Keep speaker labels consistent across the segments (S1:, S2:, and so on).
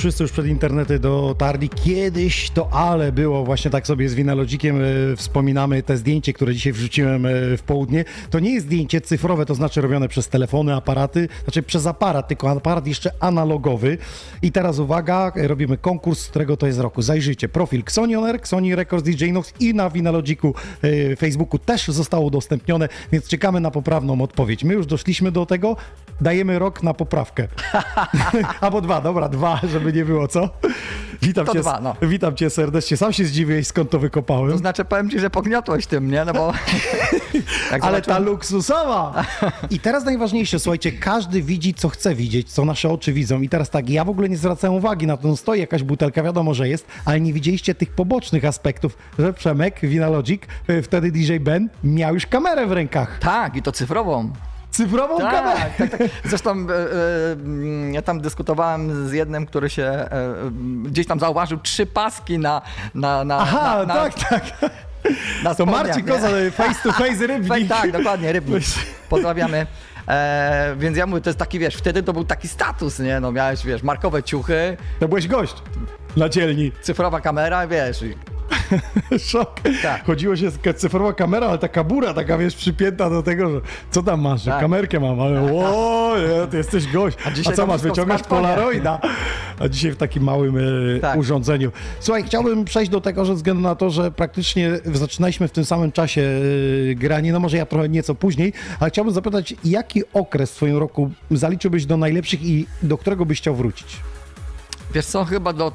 S1: wszyscy już przed internety dotarli. Kiedyś to ale było, właśnie tak sobie z Winalogikiem e, wspominamy te zdjęcie, które dzisiaj wrzuciłem e, w południe. To nie jest zdjęcie cyfrowe, to znaczy robione przez telefony, aparaty, znaczy przez aparat, tylko aparat jeszcze analogowy. I teraz uwaga, robimy konkurs, z którego to jest roku. Zajrzyjcie, profil Xonioner, Sony Records DJ Nox i na Winalogiku e, Facebooku też zostało udostępnione, więc czekamy na poprawną odpowiedź. My już doszliśmy do tego, dajemy rok na poprawkę. Albo dwa, dobra, dwa, żeby nie było, co? Witam
S2: To
S1: cię,
S2: dwa, no.
S1: witam cię serdecznie. Sam się zdziwiłeś, skąd to wykopałem.
S2: To znaczy, powiem ci, że pogniotłeś tym, nie? No bo...
S1: Ale ta luksusowa! I teraz najważniejsze, słuchajcie, każdy widzi, co chce widzieć, co nasze oczy widzą. I teraz tak, ja w ogóle nie zwracałem uwagi na to, no stoi jakaś butelka, wiadomo, że jest, ale nie widzieliście tych pobocznych aspektów, że Przemek, Vinalogic, y, wtedy DJ Ben, miał już kamerę w rękach.
S2: Tak, i to cyfrową.
S1: Cyfrową kamerę!
S2: Tak, tak, tak. Zresztą e, e, ja tam dyskutowałem z jednym, który się e, e, gdzieś tam zauważył trzy paski na na na
S1: Aha,
S2: na,
S1: tak, tak.
S2: na
S1: To Marcin? Koza, face to face rybnik.
S2: Tak, dokładnie, rybnik. Pozdrawiamy. E, więc ja mówię, to jest taki, wiesz, wtedy to był taki status, nie? No miałeś, wiesz, markowe ciuchy,
S1: To byłeś gość na dzielni.
S2: cyfrowa kamera, wiesz,
S1: Szok.
S2: Tak.
S1: Chodziło się z cyfrowa kamera, ale taka bura, taka wiesz, przypięta do tego, że co tam masz?
S2: Tak.
S1: Kamerkę mam, ale ło, nie, ty jesteś gość. A,
S2: dzisiaj
S1: co masz, wyciągasz. Polaroida? A dzisiaj w takim małym e,
S2: Tak.
S1: urządzeniu. Słuchaj, chciałbym przejść do tego, że ze względu na to, że praktycznie zaczynaliśmy w tym samym czasie e, granie, no może ja trochę nieco później, ale chciałbym zapytać, jaki okres w twoim roku zaliczyłbyś do najlepszych i do którego byś chciał wrócić?
S2: wiesz co, chyba do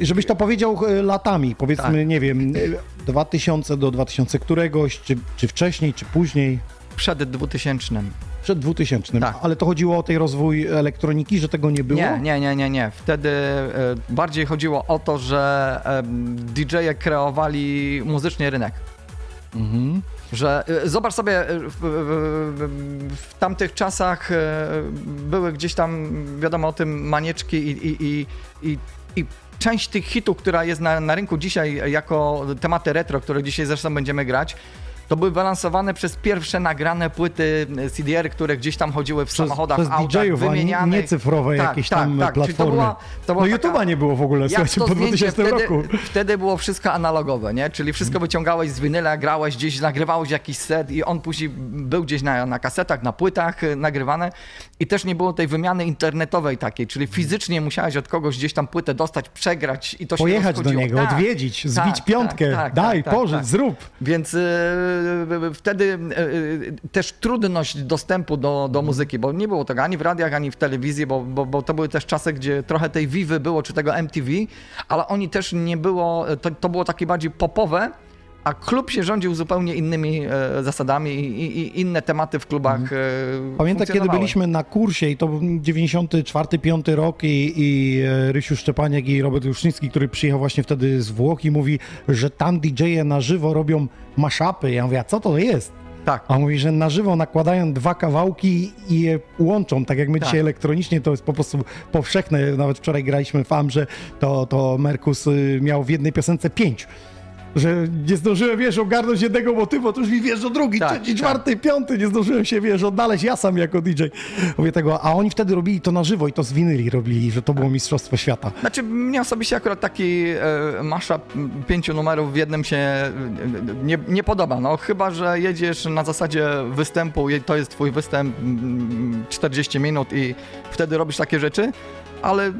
S1: Żebyś to powiedział e, latami, powiedzmy,
S2: Tak.
S1: nie wiem, e, 2000 do 2000 któregoś, czy, czy wcześniej, czy później,
S2: przed 2000.
S1: przed 2000.
S2: Tak.
S1: Ale to chodziło o tej rozwój elektroniki, że tego nie było?
S2: Nie, nie, nie, nie, nie. Wtedy e, bardziej chodziło o to, że DJ-e kreowali muzycznie rynek.
S1: Mhm.
S2: Że e, zobacz sobie, e, w, w, w tamtych czasach e, były gdzieś tam, wiadomo o tym, manieczki i, i, i, i, i część tych hitów, która jest na, na rynku dzisiaj jako tematy retro, które dzisiaj zresztą będziemy grać, to były balansowane przez pierwsze nagrane płyty CD-R, które gdzieś tam chodziły w
S1: Przez,
S2: samochodach,
S1: przez
S2: autach,
S1: DJ-ów, a nie,
S2: wymienianych.
S1: nie cyfrowe
S2: Tak,
S1: jakieś
S2: tak,
S1: tam
S2: tak. Czyli
S1: platformy.
S2: To była, to była
S1: no
S2: taka-
S1: YouTube'a nie było w ogóle, słuchajcie, po
S2: zdjęcie
S1: 2000
S2: wtedy,
S1: roku.
S2: Wtedy było wszystko analogowe, nie? Czyli wszystko wyciągałeś z winyla, grałeś gdzieś, nagrywałeś jakiś set i on później był gdzieś na, na kasetach, na płytach y, nagrywane i też nie było tej wymiany internetowej takiej, czyli fizycznie musiałeś od kogoś gdzieś tam płytę dostać, przegrać i to się
S1: Pojechać do niego,
S2: Tak,
S1: odwiedzić, zbić
S2: tak,
S1: piątkę,
S2: tak, tak,
S1: daj,
S2: tak, tak, tak.
S1: zrób.
S2: Więc y, y, wtedy y, y, też trudność dostępu do, do muzyki, bo nie było tego ani w radiach, ani w telewizji, bo, bo, bo to były też czasy, gdzie trochę tej Vivy było, czy tego MTV, ale oni też nie było, to, to było takie bardziej popowe, a klub się rządził zupełnie innymi e, zasadami i, i, inne tematy w klubach e,
S1: Pamiętam, kiedy byliśmy na kursie i to był 94-5 rok i, i e, Rysiu Szczepaniak i Robert Jusznicki, który przyjechał właśnie wtedy z Włoch i mówi, że tam DJ-e na żywo robią maszapy. Ja mówię, a co to jest?
S2: Tak.
S1: A on mówi, że na żywo nakładają dwa kawałki i je łączą, tak jak my
S2: Tak.
S1: dzisiaj elektronicznie, to jest po prostu powszechne. Nawet wczoraj graliśmy w że to, to Merkus y, miał w jednej piosence pięć. Że nie zdążyłem, wiesz, ogarnąć jednego motywu, to już mi wiesz, o drugi,
S2: Tak,
S1: trzeci,
S2: tak.
S1: czwarty, piąty, nie zdążyłem się, wiesz, odnaleźć ja sam jako DJ. Mówię tego, a oni wtedy robili to na żywo i to z winyli robili, że to było Mistrzostwo Świata.
S2: Znaczy, mnie osobiście akurat taki e, mashup pięciu numerów w jednym się e, nie, nie podoba. No, chyba, że jedziesz na zasadzie występu, to jest twój występ mm, 40 minut i wtedy robisz takie rzeczy, ale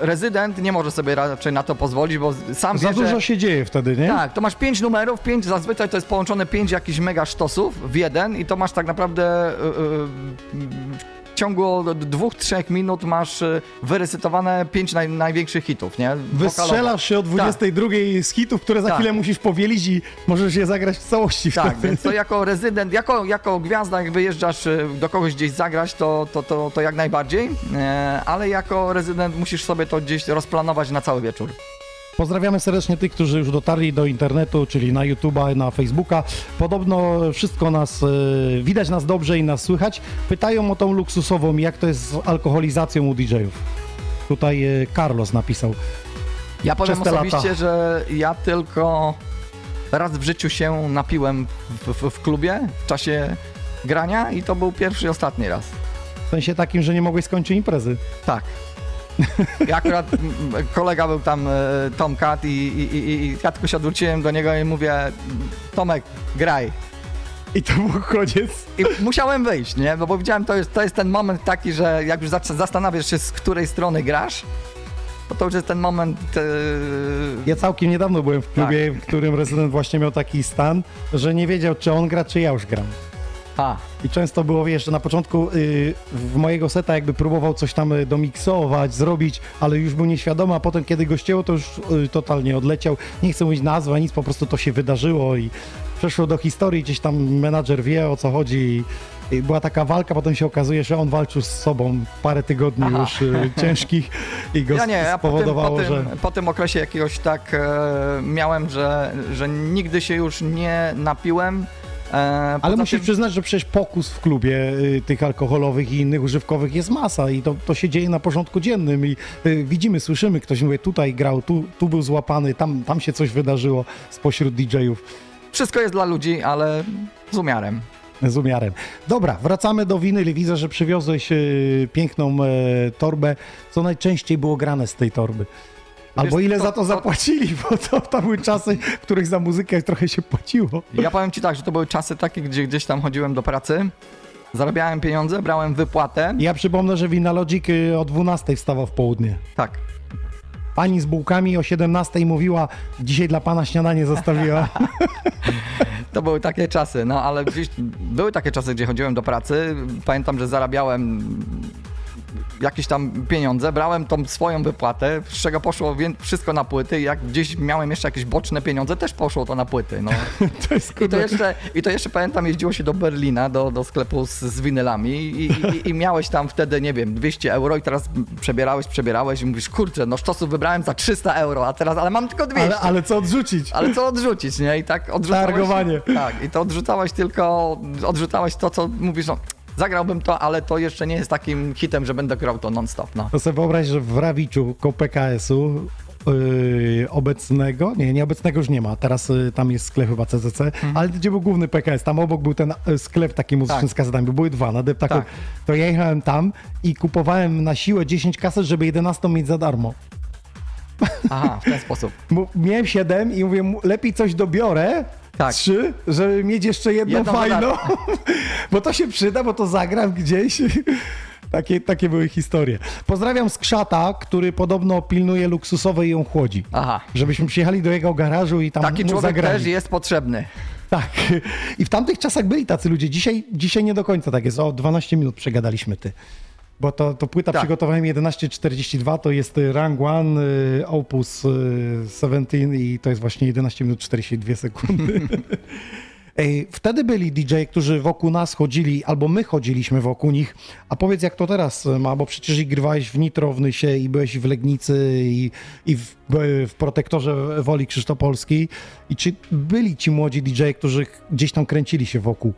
S2: rezydent nie może sobie raczej na to pozwolić, bo sam
S1: Za
S2: wie,
S1: dużo
S2: że...
S1: się dzieje wtedy, nie?
S2: Tak, to masz pięć numerów, pięć zazwyczaj to jest połączone pięć jakichś mega sztosów w jeden i to masz tak naprawdę y, y, w ciągu dwóch, trzech minut masz y, wyrecytowane pięć naj, największych hitów, nie?
S1: Wystrzelasz się o 22 z hitów, które za
S2: Tak.
S1: chwilę musisz powielić i możesz je zagrać w całości
S2: Tak,
S1: wtedy.
S2: więc to jako rezydent, jako, jako gwiazda, jak wyjeżdżasz y, do kogoś gdzieś zagrać, to, to, to, to jak najbardziej, e, ale jako rezydent musisz sobie to gdzieś rozplanować na cały wieczór.
S1: Pozdrawiamy serdecznie tych, którzy już dotarli do internetu, czyli na YouTube'a, na Facebooka. Podobno wszystko nas, e, widać nas dobrze i nas słychać. Pytają o tą luksusową, jak to jest z alkoholizacją u DJ-ów. Tutaj e, Carlos napisał.
S2: Ja powiem
S1: Przez te lata.
S2: osobiście, że ja tylko raz w życiu się napiłem w, w, w klubie w czasie grania i to był pierwszy i ostatni raz.
S1: sensie takim, że nie mogłeś skończyć imprezy.
S2: Tak. I akurat kolega był tam, e, Tomkat, i, i, i, i ja tylko się odwróciłem do niego i mówię, Tomek, graj.
S1: I to był koniec.
S2: I musiałem wyjść, nie? No bo widziałem, to jest, to jest ten moment taki, że jak już zastanawiasz się, z której strony grasz, to to już jest ten moment... E,
S1: Ja całkiem niedawno byłem w klubie, w którym rezydent właśnie miał taki stan, że nie wiedział, czy on gra, czy ja już gram.
S2: A,
S1: I często było, wiesz, że na początku y, w mojego seta jakby próbował coś tam y, domiksować, zrobić, ale już był nieświadomy, a potem kiedy go ścięło, to już y, totalnie odleciał. Nie chcę mówić nazwy, nic, po prostu to się wydarzyło i przeszło do historii, gdzieś tam menadżer wie o co chodzi i, i była taka walka, potem się okazuje, że on walczył z sobą parę tygodni
S2: Aha.
S1: już y, ciężkich i go
S2: ja nie, ja po tym,
S1: spowodowało,
S2: po, tym,
S1: że...
S2: po tym okresie jakiegoś tak e, miałem, że, że nigdy się już nie napiłem. E,
S1: Ale musisz
S2: tym-
S1: przyznać, że przecież pokus w klubie y, tych alkoholowych i innych używkowych jest masa i to, to się dzieje na porządku dziennym i y, widzimy, słyszymy, ktoś mówi, tutaj grał, tu, tu był złapany, tam, tam się coś wydarzyło spośród DJ-ów
S2: Wszystko jest dla ludzi, ale z umiarem.
S1: z umiarem. Dobra, wracamy do winyli. Widzę, że przywiozłeś y, piękną e, torbę. Co najczęściej było grane z tej torby? Albo
S2: Wiesz,
S1: ile
S2: to-
S1: za to
S2: to-
S1: zapłacili, bo to, to były czasy, w których za muzykę trochę się płaciło.
S2: Ja powiem ci tak, że to były czasy takie, gdzie gdzieś tam chodziłem do pracy, zarabiałem pieniądze, brałem wypłatę.
S1: Ja przypomnę, że Winalogic y, o 12 wstawał w południe.
S2: Tak.
S1: Pani z bułkami o 17 mówiła, dzisiaj dla pana śniadanie zostawiła.
S2: To były takie czasy, no ale gdzieś były takie czasy, gdzie chodziłem do pracy. Pamiętam, że zarabiałem jakieś tam pieniądze, brałem tą swoją wypłatę, z czego poszło wszystko na płyty. Jak gdzieś miałem jeszcze jakieś boczne pieniądze, też poszło to na płyty. No.
S1: To jest
S2: I to jeszcze, i to jeszcze pamiętam, jeździło się do Berlina, do, do sklepu z, z winylami i, i, i miałeś tam wtedy, nie wiem, 200 euro i teraz przebierałeś, przebierałeś i mówisz, kurczę, no sztosów wybrałem za 300 euro, a teraz, ale mam tylko 200.
S1: Ale, ale co odrzucić?
S2: Ale co odrzucić, nie? I tak odrzucałeś...
S1: Targowanie.
S2: Tak, i to odrzucałeś tylko, odrzucałeś to, co mówisz, no zagrałbym to, ale to jeszcze nie jest takim hitem, że będę grał to non-stop, no.
S1: To sobie wyobraź, że w Rawiczu koło PKS-u yy, obecnego, nie, nie obecnego już nie ma, teraz yy, tam jest sklep chyba CCC, ale gdzie był główny PKS, tam obok był ten yy, sklep taki muzyczny
S2: Tak.
S1: z kasetami, były dwa na deptaku,
S2: Tak.
S1: to ja jechałem tam i kupowałem na siłę 10 kaset, żeby 11 mieć za darmo.
S2: Aha, w ten sposób.
S1: Miałem 7 i mówię, lepiej coś dobiorę,
S2: Tak.
S1: trzy, żeby mieć jeszcze jedną
S2: Jedną
S1: fajną, bo to się przyda, bo to zagram gdzieś. Takie, takie były historie. Pozdrawiam Skrzata, który podobno pilnuje luksusowej i ją chłodzi.
S2: Aha.
S1: Żebyśmy przyjechali do jego garażu i tam
S2: Taki
S1: mu
S2: człowiek
S1: zagrali.
S2: też jest potrzebny.
S1: Tak. I w tamtych czasach byli tacy ludzie. Dzisiaj, dzisiaj nie do końca tak jest. O 12 minut przegadaliśmy ty. Bo to, to płyta
S2: Tak.
S1: przygotowałem 11.42, to jest y, Rank One, y, Opus y, 17 i to jest właśnie 11 minut 42 sekundy. Wtedy byli DJ, którzy wokół nas chodzili, albo my chodziliśmy wokół nich. A powiedz, jak to teraz ma, bo przecież i grywałeś w Nitro w Nysie, i byłeś w Legnicy, i, i w, w Protektorze Woli Krzyżtopolskiej. I czy byli ci młodzi DJ, którzy gdzieś tam kręcili się wokół?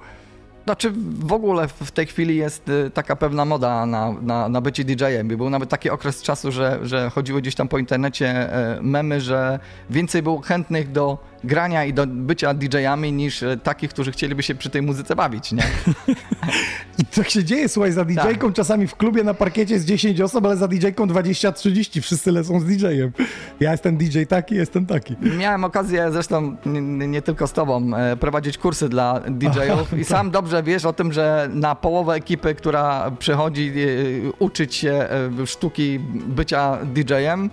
S2: Znaczy w ogóle w- tej chwili jest y, taka pewna moda na, na, na bycie DJ-em. Był nawet taki okres czasu, że, że chodziły gdzieś tam po internecie e, memy, że więcej było chętnych do grania i do bycia DJ-ami niż e, takich, którzy chcieliby się przy tej muzyce bawić, nie?
S1: I tak się dzieje, słuchaj, za DJ-ką czasami w klubie na parkiecie jest 10 osób, ale za DJ-ką 20-30, wszyscy lecą z DJ-em. Ja jestem DJ taki, jestem taki.
S2: Miałem okazję zresztą nie, nie tylko z tobą e, prowadzić kursy dla DJ-ów i sam dobrze wiesz o tym, że na połowę ekipy, która przychodzi e, uczyć się sztuki bycia DJ-em,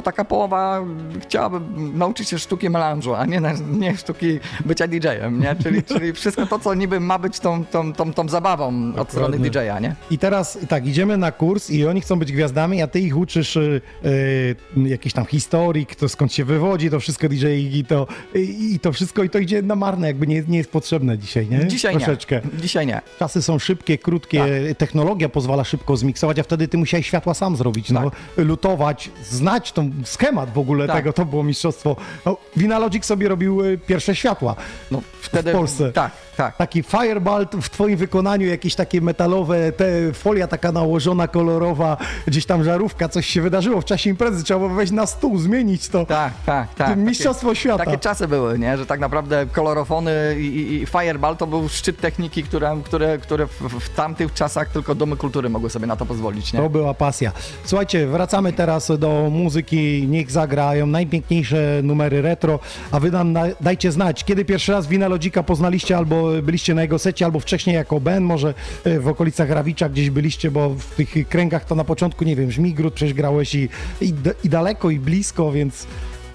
S2: to taka połowa chciałaby nauczyć się sztuki melanżu, a nie, nie sztuki bycia DJ-em, nie? Czyli, czyli wszystko to, co niby ma być tą, tą, tą, tą zabawą od strony
S1: Dokładnie.
S2: DJ-a, nie?
S1: I teraz tak, idziemy na kurs i oni chcą być gwiazdami, a ty ich uczysz y, y, jakiejś tam historii, kto skąd się wywodzi, to wszystko DJ i to, i, i to wszystko i to idzie na marne, jakby nie, nie jest potrzebne dzisiaj, nie?
S2: Dzisiaj
S1: Troszeczkę.
S2: nie. Dzisiaj nie.
S1: Czasy są szybkie, krótkie,
S2: Tak.
S1: technologia pozwala szybko zmiksować, a wtedy ty musiałeś światła sam zrobić, no, lutować, znać tą schemat w ogóle
S2: Tak.
S1: tego, to było mistrzostwo. No, Vinalogic sobie robił e, pierwsze światła
S2: No, wtedy,
S1: w Polsce.
S2: Tak, tak.
S1: Taki fireball w twoim wykonaniu, jakieś takie metalowe, te folia taka nałożona, kolorowa, gdzieś tam żarówka, coś się wydarzyło w czasie imprezy, trzeba było wejść na stół, zmienić to.
S2: Tak, tak, tak.
S1: Mistrzostwo świata.
S2: Takie czasy były, nie? że tak naprawdę kolorofony i, i, i fireball to był szczyt techniki, które, które, które w, w tamtych czasach tylko domy kultury mogły sobie na to pozwolić. Nie?
S1: To była pasja. Słuchajcie, wracamy teraz do muzyki. Niech zagrają najpiękniejsze numery retro, a wy nam na, dajcie znać, kiedy pierwszy raz Wina Lodzika poznaliście, albo byliście na jego secie, albo wcześniej jako Ben, może e, w okolicach Rawicza gdzieś byliście, bo w tych kręgach to na początku, nie wiem, Żmigród przecież grałeś i, i, i daleko, i blisko, więc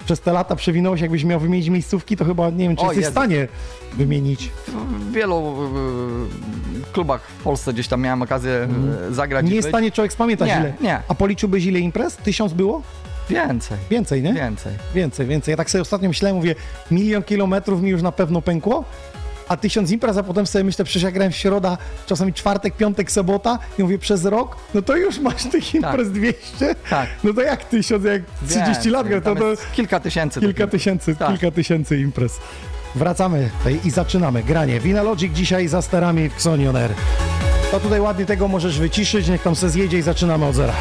S1: przez te lata przewinąłeś, jakbyś miał wymienić miejscówki, to chyba nie wiem, czy
S2: O
S1: jesteś w stanie wymienić.
S2: W wielu y, klubach w Polsce gdzieś tam miałem okazję y, zagrać.
S1: Nie jest w stanie człowiek spamiętać
S2: Nie,
S1: ile.
S2: nie.
S1: A policzyłbyś ile imprez? Tysiąc było?
S2: Więcej,
S1: Więcej, nie?
S2: więcej.
S1: Więcej, więcej. Ja tak sobie ostatnio myślałem, mówię, milion kilometrów mi już na pewno pękło, a tysiąc imprez, a potem sobie myślę, przecież ja grałem w środa, czasami czwartek, piątek, sobota i mówię, przez rok, no to już masz tych imprez 200?
S2: Tak.
S1: No to jak tysiąc, jak 30
S2: Więcej.
S1: lat, to, to
S2: kilka tysięcy.
S1: kilka tysięcy,
S2: Tak.
S1: kilka tysięcy imprez. Wracamy i zaczynamy granie. Vinalogic dzisiaj za sterami w Xonion Air. To tutaj ładnie tego możesz wyciszyć, niech tam se zjedzie i zaczynamy od zera.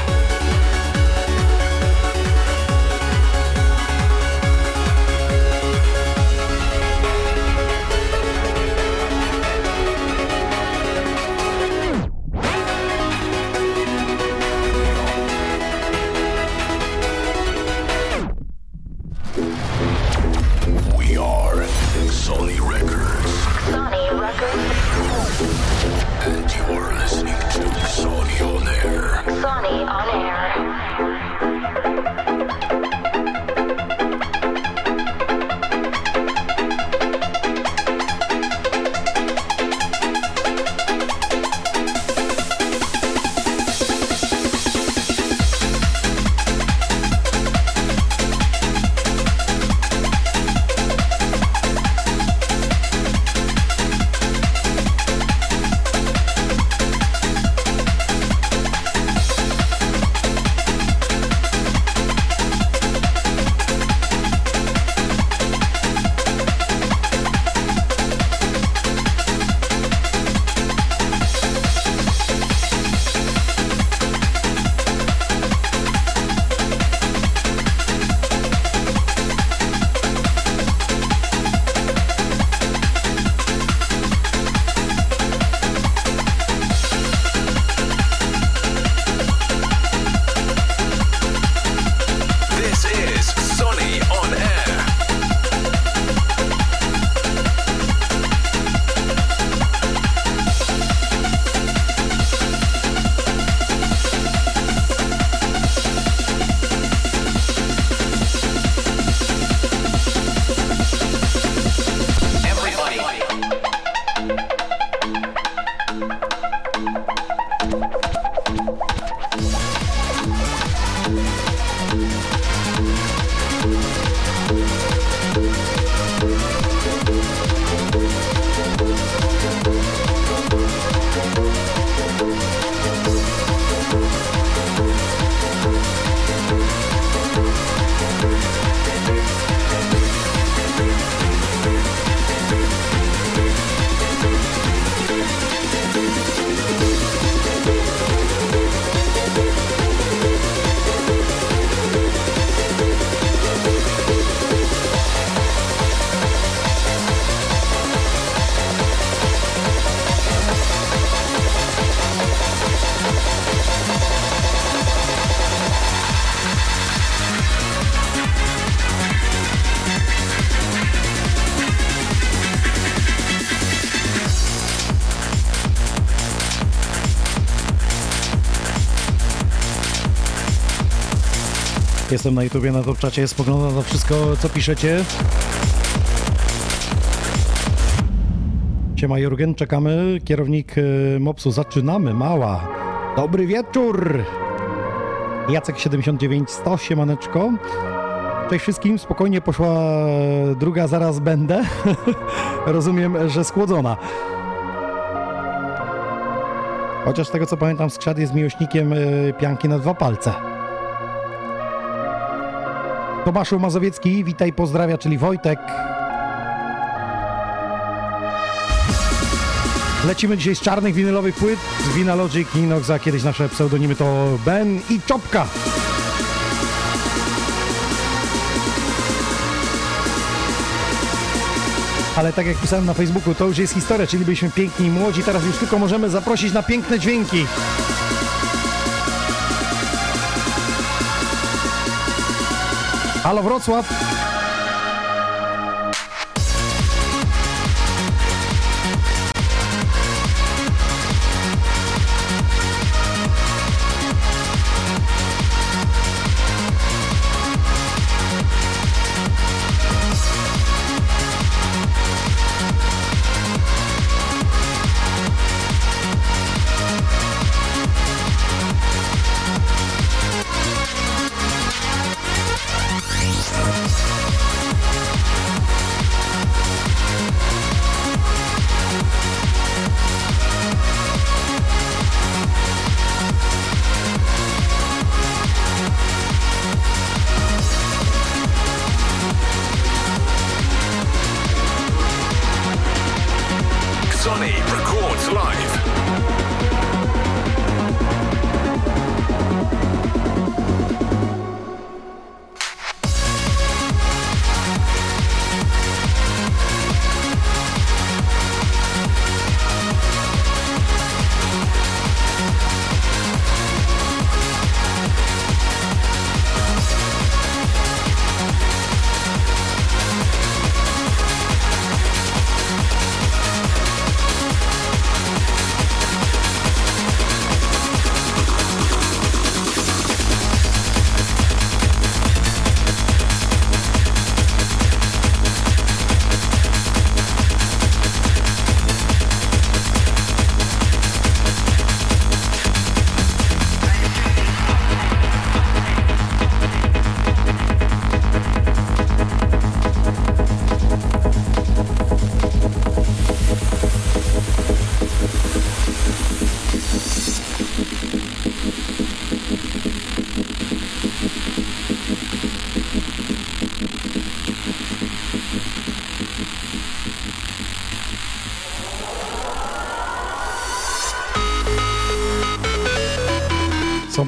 S1: Jestem na YouTubie, na top czacie, spoglądam na wszystko, co piszecie. Siema Jurgen, czekamy. Kierownik e, Mopsu, zaczynamy, mała. Dobry wieczór. Jacek 79-100, siemaneczko. Cześć wszystkim, spokojnie poszła druga, zaraz będę. Rozumiem, że skłodzona. Chociaż z tego co pamiętam, Skrzat jest miłośnikiem e, pianki na dwa palce. Tomaszu Mazowiecki, witaj, pozdrawia, czyli Wojtek. Lecimy dzisiaj z czarnych winylowych płyt, z Vinalogic, Inox, a kiedyś nasze pseudonimy to Ben i Czopka. Ale tak jak pisałem na Facebooku, to już jest historia, czyli byliśmy piękni i młodzi, teraz już tylko możemy zaprosić na piękne dźwięki. Halo Wrocław.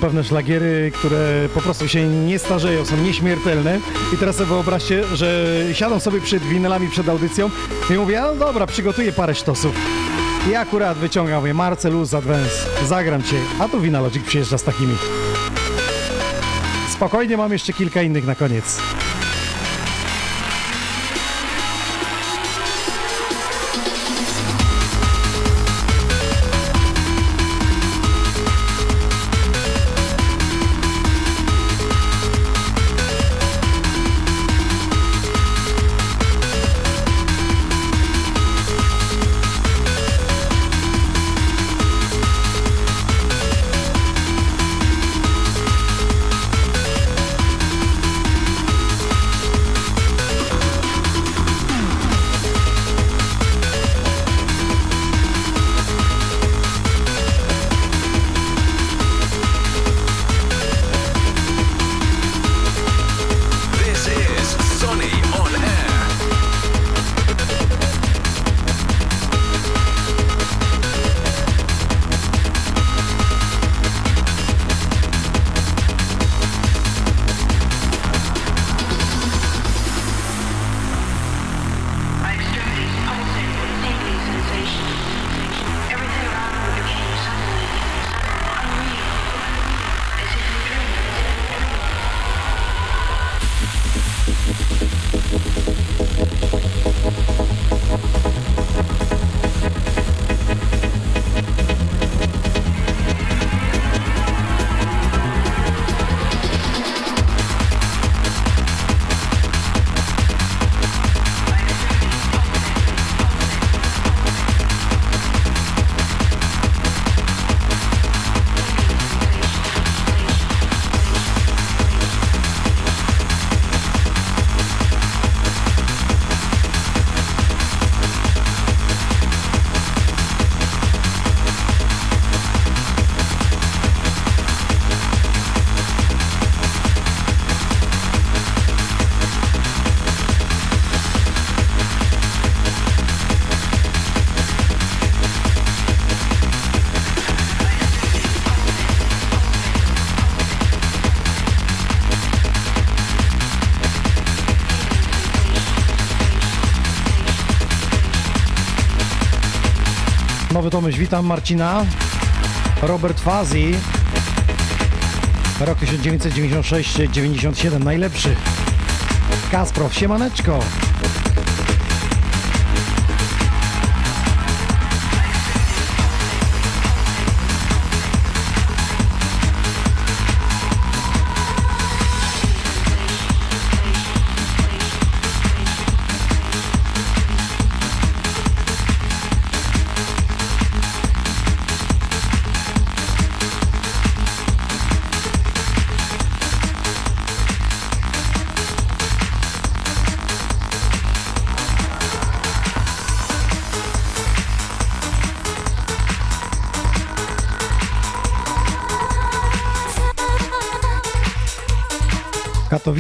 S1: Pewne szlagiery, które po prostu się nie starzeją, są nieśmiertelne. I teraz sobie wyobraźcie, że siadam sobie przed winylami, przed audycją i mówię, no dobra, przygotuję parę sztosów. I akurat wyciągam, mówię, Marcelus Advance, zagram cię. A tu Vinalogic przyjeżdża z takimi. Spokojnie, mam jeszcze kilka innych na koniec. Witam Marcina. Robert Fazi. Rok 1996-97, najlepszy. Kasprow, siemaneczko.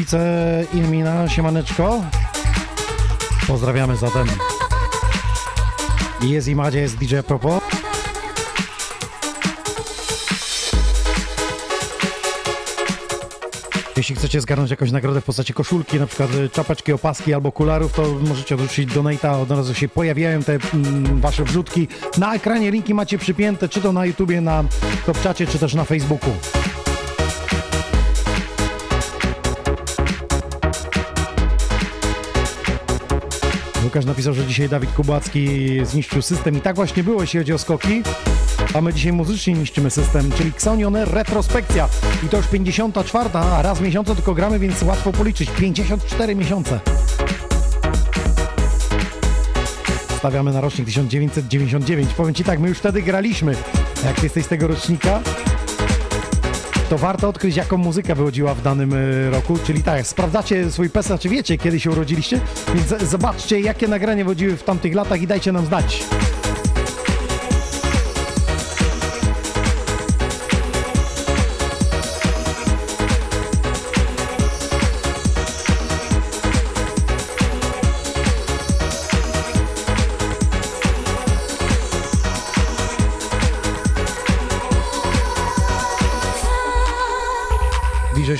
S1: Katowice, Ilmina, siemaneczko. Pozdrawiamy zatem. Jest i Madzia, jest DJ Propo. Jeśli chcecie zgarnąć jakąś nagrodę w postaci koszulki, na przykład y, czapeczki, opaski albo okularów, to możecie odrzucić donate'a, od razu się pojawiają te mm, wasze wrzutki. Na ekranie linki macie przypięte, czy to na YouTubie, na Topczacie, czy też na Facebooku. Łukasz napisał, że dzisiaj Dawid Kubacki zniszczył system i tak właśnie było, jeśli chodzi o skoki. A my dzisiaj muzycznie niszczymy system, czyli Xonion Retrospekcja. I to już 54, a raz w miesiącu tylko gramy, więc łatwo policzyć. 54 miesiące. Stawiamy na rocznik 1999. Powiem Ci tak, my już wtedy graliśmy. Jak jesteś z tego rocznika, to warto odkryć, jaką muzykę wychodziła w danym e, roku. Czyli tak, sprawdzacie swój PESA, czy wiecie, kiedy się urodziliście, więc zobaczcie, jakie nagrania wychodziły w tamtych latach i dajcie nam znać.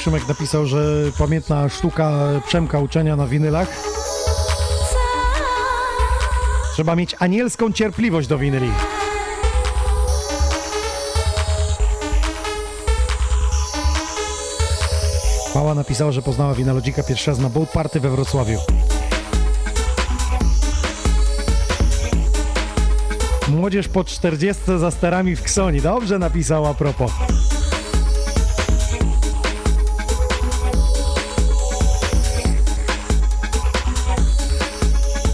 S1: DJ Szumek napisał, że pamiętna sztuka Przemka uczenia na winylach. Trzeba mieć anielską cierpliwość do winyli. Mała napisała, że poznała winalodzika pierwszy raz na boat party we Wrocławiu. Młodzież po 40 za sterami w Ksoni. Dobrze napisała a propos.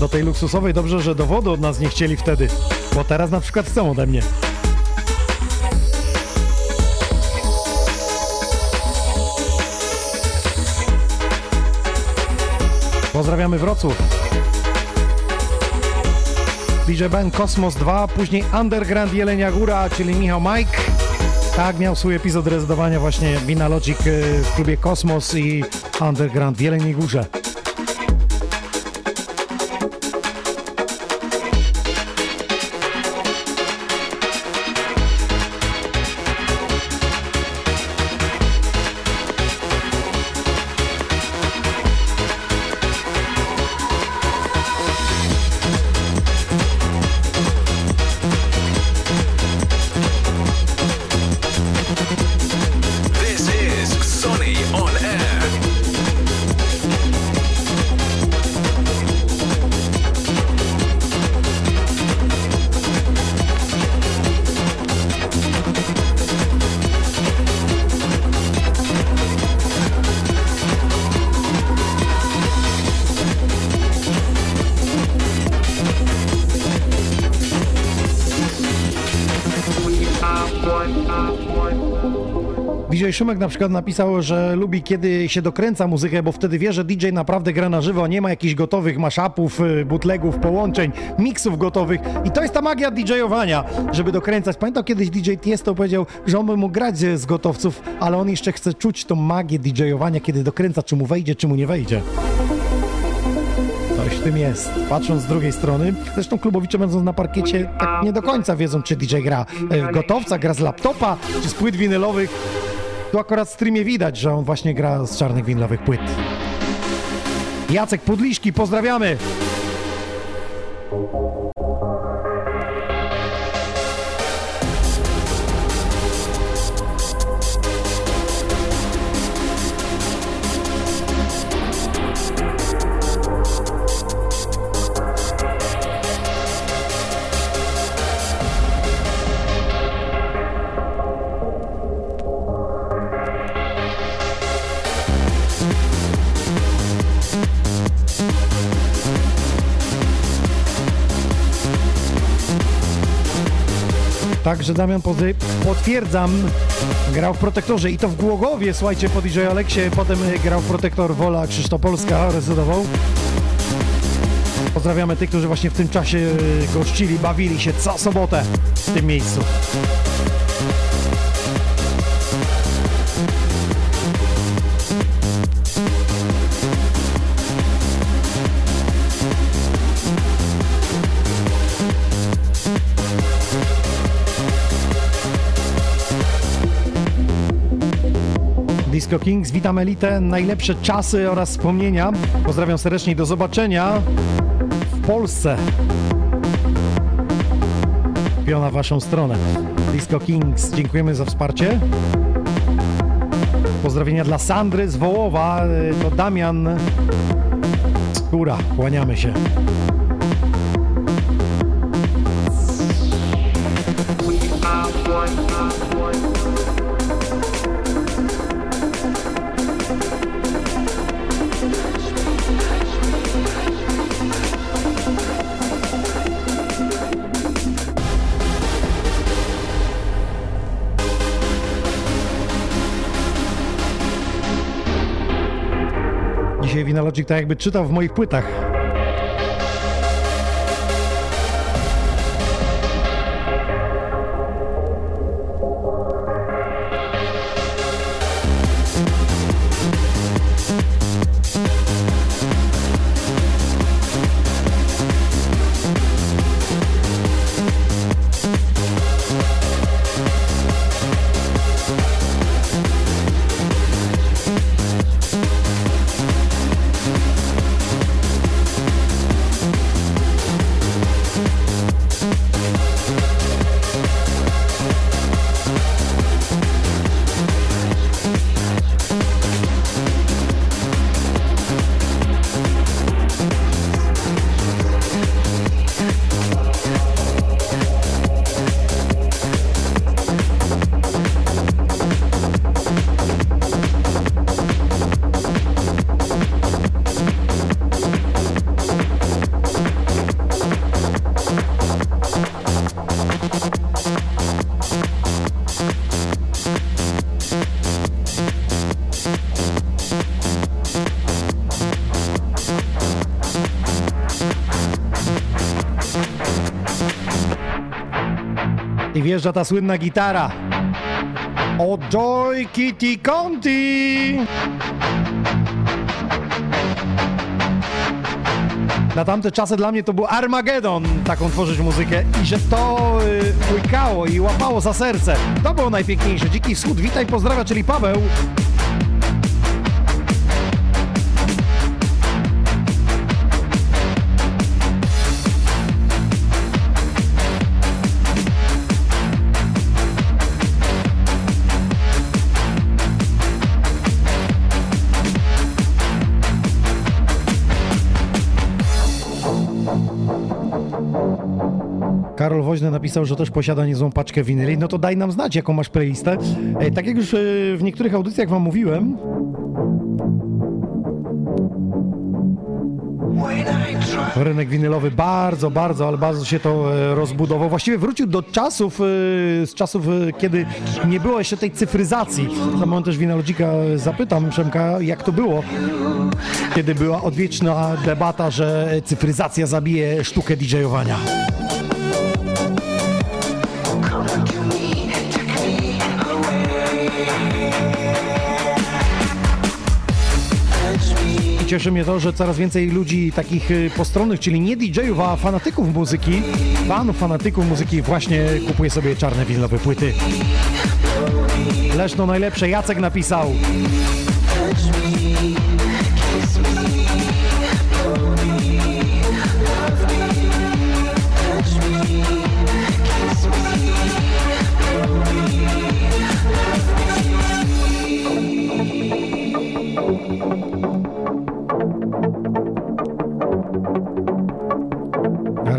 S1: Do tej luksusowej. Dobrze, że dowodu od nas nie chcieli wtedy, bo teraz na przykład chcą ode mnie. Pozdrawiamy Wrocław. DJ Bang Kosmos 2, później Underground Jelenia Góra, czyli Michał Mike. Tak, miał swój epizod rezydowania właśnie Wina Logic y, w klubie Kosmos i Underground w Jeleniej Górze. Na przykład napisał, że lubi kiedy się dokręca muzykę, bo wtedy wie, że DJ naprawdę gra na żywo, nie ma jakichś gotowych mashupów, y, bootlegów, połączeń, miksów gotowych i to jest ta magia DJ-owania, żeby dokręcać. Pamiętam kiedyś DJ Tiesto powiedział, że on by mógł grać z gotowców, ale on jeszcze chce czuć tą magię DJ-owania, kiedy dokręca, czy mu wejdzie, czy mu nie wejdzie. Coś w tym jest. Patrząc z drugiej strony, zresztą klubowicze będąc na parkiecie, tak nie do końca wiedzą, czy DJ gra e, w gotowca, gra z laptopa, czy z płyt winylowych. Tu akurat w streamie widać, że on właśnie gra z czarnych winylowych płyt. Jacek Pudliszki, pozdrawiamy! Także Damian Pozy, potwierdzam, grał w Protektorze i to w Głogowie, słuchajcie, po DJ Aleksie, potem grał w Protektor Wola Krzysztopolska, rezydował. Pozdrawiamy tych, którzy właśnie w tym czasie gościli, bawili się co sobotę w tym miejscu. Disco Kings, witam elitę, najlepsze czasy oraz wspomnienia. Pozdrawiam serdecznie i do zobaczenia w Polsce. Piona w waszą stronę. Disco Kings, dziękujemy za wsparcie. Pozdrowienia dla Sandry z Wołowa, to Damian Skóra, kłaniamy się. Dzisiaj Winalogic tak jakby czytał w moich płytach. Wjeżdża ta słynna gitara. O Joy Kitty Conti! Na tamte czasy dla mnie to był Armagedon, taką tworzyć muzykę i że to y, łykało i łapało za serce. To było najpiękniejsze. Dziki Wschód, witaj, pozdrawia, czyli Paweł. Napisał, że też posiada niezłą paczkę winyli. No to daj nam znać, jaką masz playlistę. E, tak jak już e, w niektórych audycjach wam mówiłem, rynek winylowy bardzo, bardzo, ale bardzo się to e, rozbudował. Właściwie wrócił do czasów, z czasów, kiedy nie było jeszcze tej cyfryzacji. Za moment też Winalodzika zapytam Przemka, jak to było, kiedy była odwieczna debata, że cyfryzacja zabije sztukę DJ-owania. Cieszy mnie to, że coraz więcej ludzi takich y, postronnych, czyli nie DJ-ów, a fanatyków muzyki, fanów fanatyków muzyki właśnie kupuje sobie czarne winylowe płyty. Leszno najlepsze, Jacek napisał.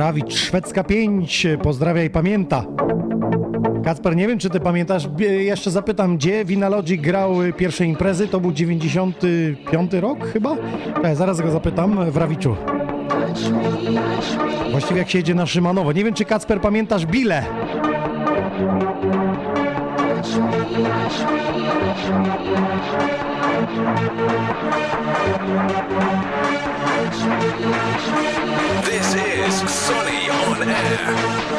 S1: Rawicz, Szwedzka 5, pozdrawia i pamięta. Kacper, nie wiem, czy ty pamiętasz, jeszcze zapytam, gdzie Vinalogic grał y, pierwsze imprezy? To był 95 rok chyba? E, zaraz go zapytam, w Rawiczu. Właściwie jak się jedzie na Szymanowo. Nie wiem, czy Kacper pamiętasz Bile.
S3: This is Sonny on Air.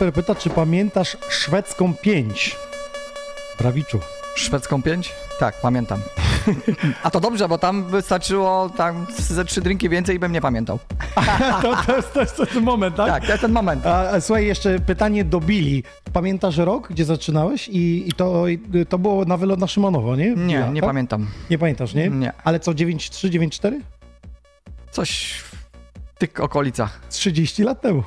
S1: Kacper pyta, czy pamiętasz szwedzką 5? Brawiczu.
S2: Szwedzką 5? Tak, pamiętam. A to dobrze, bo tam wystarczyło tam ze trzy drinki więcej i bym nie pamiętał.
S1: To, to, jest, to jest ten moment, tak?
S2: Tak, to jest ten moment.
S1: A, a, słuchaj, jeszcze pytanie do Billy. Pamiętasz rok, gdzie zaczynałeś? I, i to, i to było na wylot na Szymonowo, nie?
S2: Nie,
S1: Ja,
S2: nie
S1: tak?
S2: pamiętam.
S1: Nie pamiętasz, nie?
S2: Nie.
S1: Ale co, 9-3, 9-4?
S2: Coś w tych okolicach.
S1: 30 lat temu.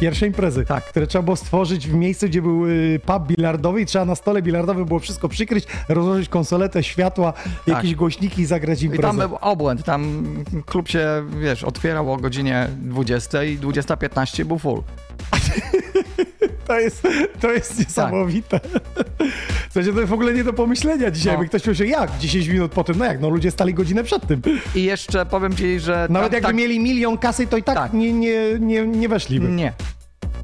S1: Pierwsze imprezy,
S2: Tak.
S1: które trzeba było stworzyć w miejscu, gdzie był y, pub bilardowy i trzeba na stole bilardowym było wszystko przykryć, rozłożyć konsoletę, światła, jakieś głośniki i zagrać
S2: I
S1: imprezę.
S2: tam był obłęd. Tam klub się, wiesz, otwierał o godzinie 20 i 20.15 był full.
S1: To jest, to jest niesamowite. W sensie to w ogóle nie do pomyślenia dzisiaj.
S2: No.
S1: By ktoś powiedział, jak 10 minut po tym? No jak, no ludzie stali godzinę przed tym.
S2: I jeszcze powiem ci, że.
S1: Nawet
S2: tam,
S1: jakby
S2: tak,
S1: mieli milion kasy, to i tak,
S2: Tak.
S1: Nie, nie, nie, nie weszliby.
S2: Nie,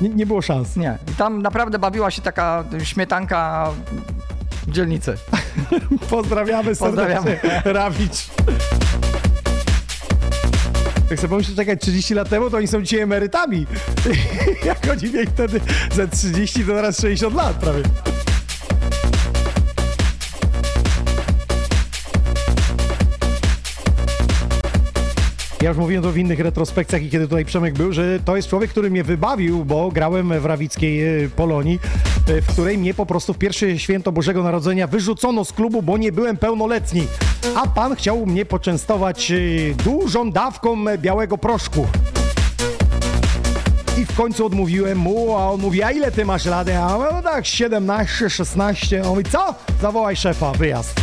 S1: Nie, nie było szans.
S2: nie. I tam naprawdę bawiła się taka śmietanka dzielnicy.
S1: Pozdrawiamy serdecznie.
S2: Pozdrawiamy.
S1: Rawicz. Jak sobie pomyśleć, czekać 30 lat temu, to oni są dzisiaj emerytami. Jak oni mieli wtedy ze 30 to teraz 60 lat prawie. Ja już mówiłem to w innych retrospekcjach i kiedy tutaj Przemek był, że to jest człowiek, który mnie wybawił, bo grałem w rawickiej e, Polonii, e, w której mnie po prostu w pierwsze święto Bożego Narodzenia wyrzucono z klubu, bo nie byłem pełnoletni. A pan chciał mnie poczęstować e, dużą dawką białego proszku. I w końcu odmówiłem mu, a on mówi, a ile ty masz lat? Ja mówię, no tak 17, 16. On mówi, co? Zawołaj szefa, wyjazd.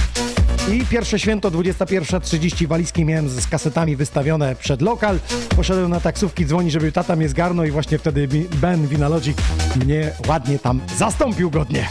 S1: I pierwsze święto 21.30 walizki miałem z kasetami wystawione przed lokal. Poszedłem na taksówki, dzwoni, żeby tata mnie zgarnął i właśnie wtedy Ben Vinalogic mnie ładnie tam zastąpił godnie.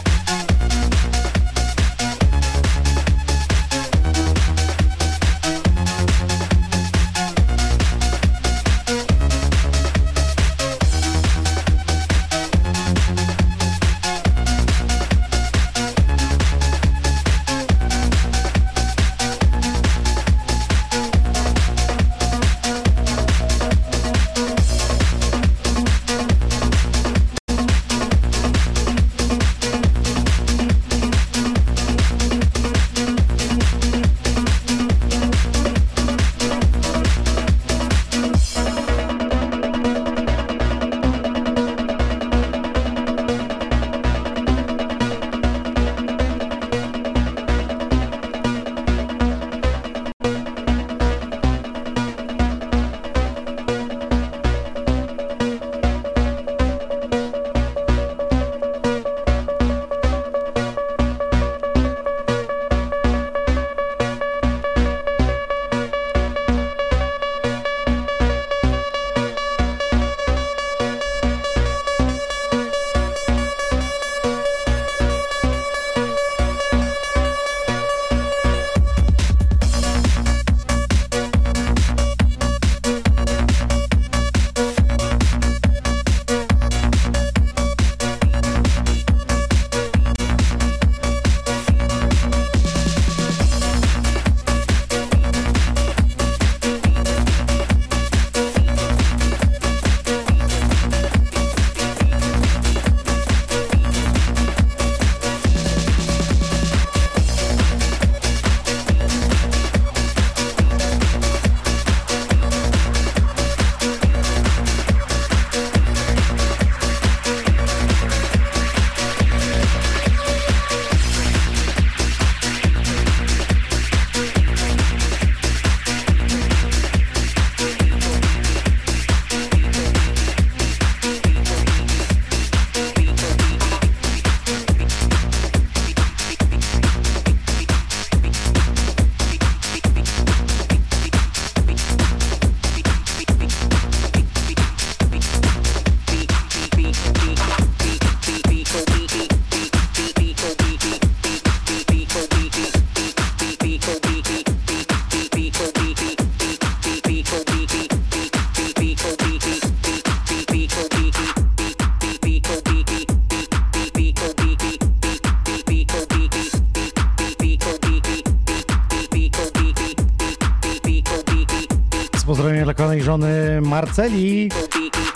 S1: Marceli.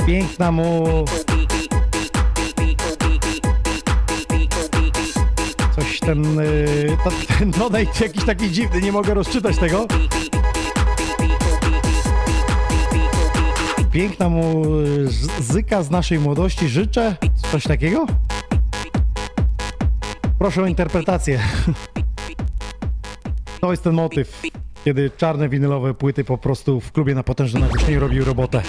S1: Piękna mu... Coś ten... y, Ten donate jakiś taki dziwny, nie mogę rozczytać tego. Piękna mu zyka z naszej młodości życzę. Coś takiego? Proszę o interpretację. To jest ten motyw, kiedy czarne winylowe płyty po prostu w klubie na potężnym nagłośnieniu robił robotę.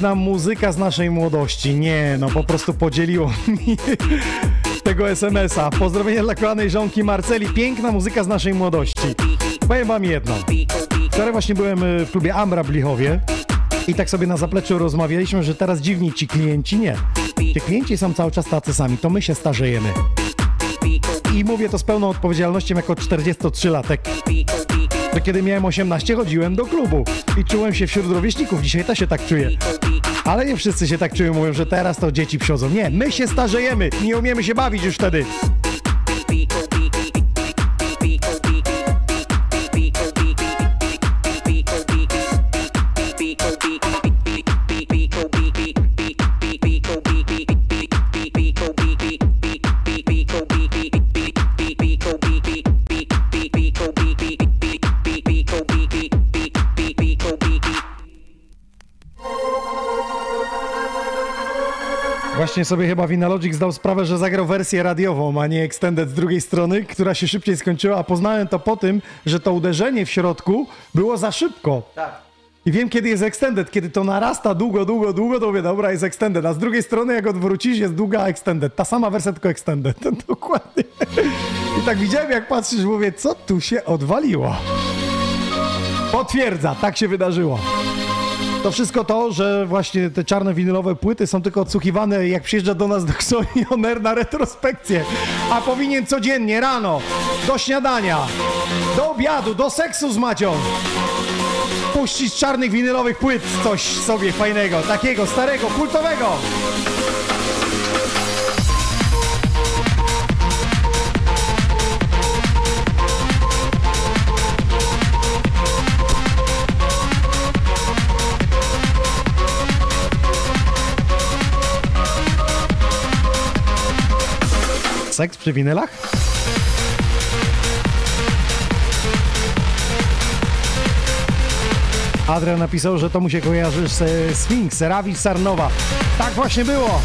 S1: Piękna muzyka z naszej młodości. Nie, no po prostu podzieliło mi tego SMS-a. Pozdrowienia dla kochanej żonki Marceli. Piękna muzyka z naszej młodości. Powiem wam jedno. Wczoraj właśnie byłem y, w klubie Ambra w Lichowie i tak sobie na zapleczu rozmawialiśmy, że teraz dziwni ci klienci. Nie. Ci klienci są cały czas tacy sami. To my się starzejemy. I mówię to z pełną odpowiedzialnością jako 43-latek. Że kiedy miałem 18 chodziłem do klubu i czułem się wśród rówieśników. Dzisiaj też się tak czuję. Ale nie wszyscy się tak czują, mówią, że teraz to dzieci przychodzą. Nie, my się starzejemy, nie umiemy się bawić już wtedy. Właśnie sobie chyba Vinalogic zdał sprawę, że zagrał wersję radiową, a nie extended z drugiej strony, która się szybciej skończyła, a poznałem to po tym, że to uderzenie w środku było za szybko.
S2: Tak.
S1: I wiem, kiedy jest extended. Kiedy to narasta długo, długo, długo, to mówię, dobra, jest extended. A z drugiej strony, jak odwrócisz, jest długa extended. Ta sama wersja, tylko extended. Dokładnie. I tak widziałem, jak patrzysz, mówię, co tu się odwaliło? Potwierdza, tak się wydarzyło. To wszystko to, że właśnie te czarne winylowe płyty są tylko odsłuchiwane, jak przyjeżdża do nas do Sony Oner na retrospekcję. A powinien codziennie, rano, do śniadania, do obiadu, do seksu z Macią puścić czarnych winylowych płyt coś sobie fajnego, takiego starego, kultowego. Seks przy winylach? Adrian napisał, że to mu się kojarzy z e, Sphinx, Ravi Sarnowa. Tak właśnie było.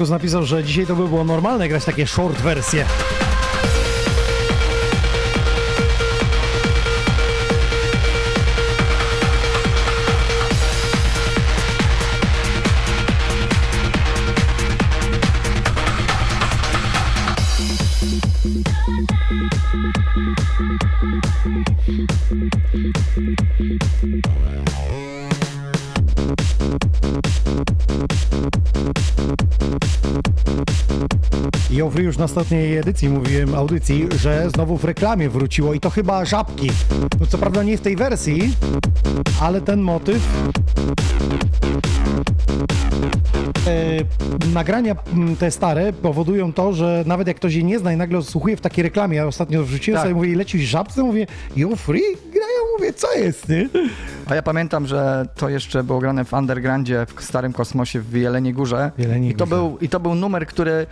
S1: Markus napisał, że dzisiaj to by było normalne grać takie short wersje. Już na ostatniej edycji mówiłem, audycji, że znowu w reklamie wróciło i to chyba żabki. No co prawda nie w tej wersji, ale ten motyw e, nagrania te stare powodują to, że nawet jak ktoś je nie zna i nagle słuchuje w takiej reklamie, ja ostatnio wrzuciłem
S2: Tak.
S1: sobie, mówię, lecisz żabce, mówię, yo free? Grają, mówię, co jest, nie?
S2: A ja pamiętam, że to jeszcze było grane w undergroundzie w Starym Kosmosie w Jeleniej Górze.
S1: Jeleniej
S2: I to,
S1: Górze.
S2: był, I to był numer, który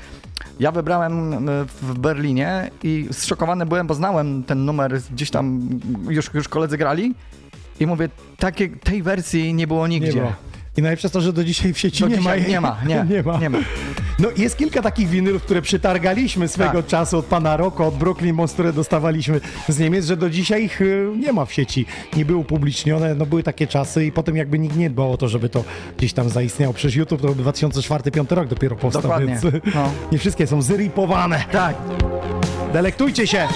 S2: ja wybrałem e, w Berlinie i zszokowany byłem, bo znałem ten numer gdzieś tam, już, już koledzy grali. I mówię, takie, tej wersji nie było nigdzie.
S1: Nie ma. I najlepsze to, że do dzisiaj w sieci
S2: Do
S1: nie, ma
S2: nie ma, nie,
S1: nie ma.
S2: nie ma.
S1: No jest kilka takich winylów, które przytargaliśmy swego
S2: Tak.
S1: czasu od pana Roko, od Brooklyn Monst, które dostawaliśmy z Niemiec, że do dzisiaj ich y, nie ma w sieci. Nie były upublicznione, no były takie czasy i potem jakby nikt nie dbał o to, żeby to gdzieś tam zaistniało. Przez YouTube to 2004-2005 rok dopiero powstał,
S2: Dokładnie.
S1: więc
S2: No.
S1: nie wszystkie są zripowane.
S2: Tak.
S1: Delektujcie się!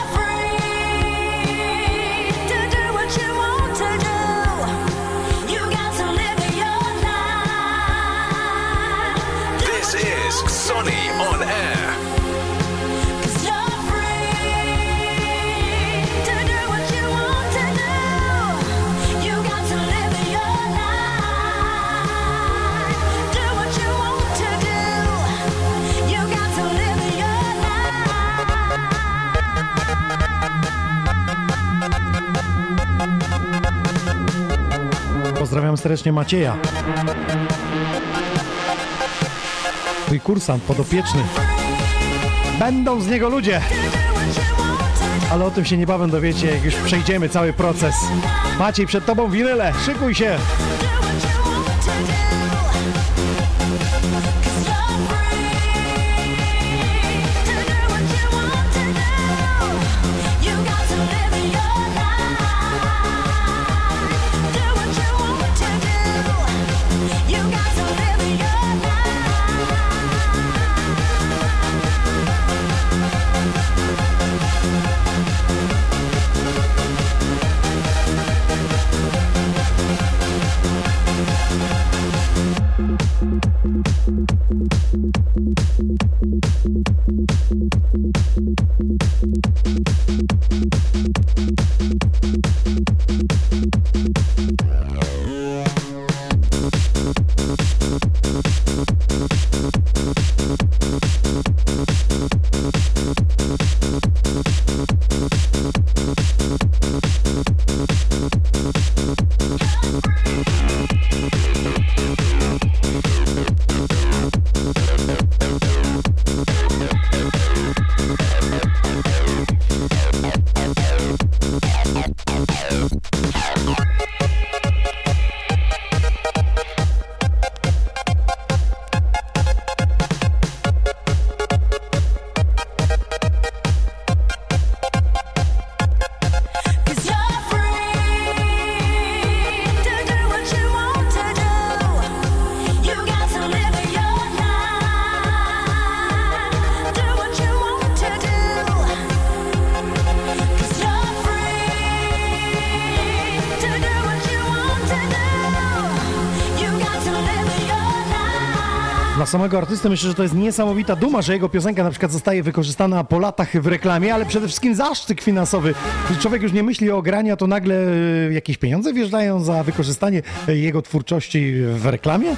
S1: Pozdrawiam serdecznie Macieja. Twój kursant podopieczny. Będą z niego ludzie, ale o tym się niebawem dowiecie, jak już przejdziemy cały proces. Maciej, przed tobą winyle, szykuj się!
S4: Thank you.
S1: Samego artysty myślę, że to jest niesamowita duma, że jego piosenka na przykład zostaje wykorzystana po latach w reklamie, ale przede wszystkim zaszczyt finansowy. Człowiek już nie myśli o graniu, to nagle e, jakieś pieniądze wjeżdżają za wykorzystanie e, jego twórczości w reklamie?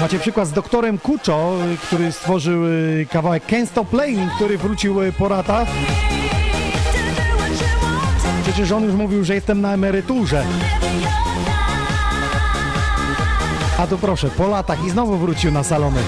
S1: Macie przykład z doktorem Kuczo, e, który stworzył kawałek Can't Stop Playing, który wrócił po latach. Przecież on już mówił, że jestem na emeryturze. A to proszę, po latach i znowu wrócił na salony.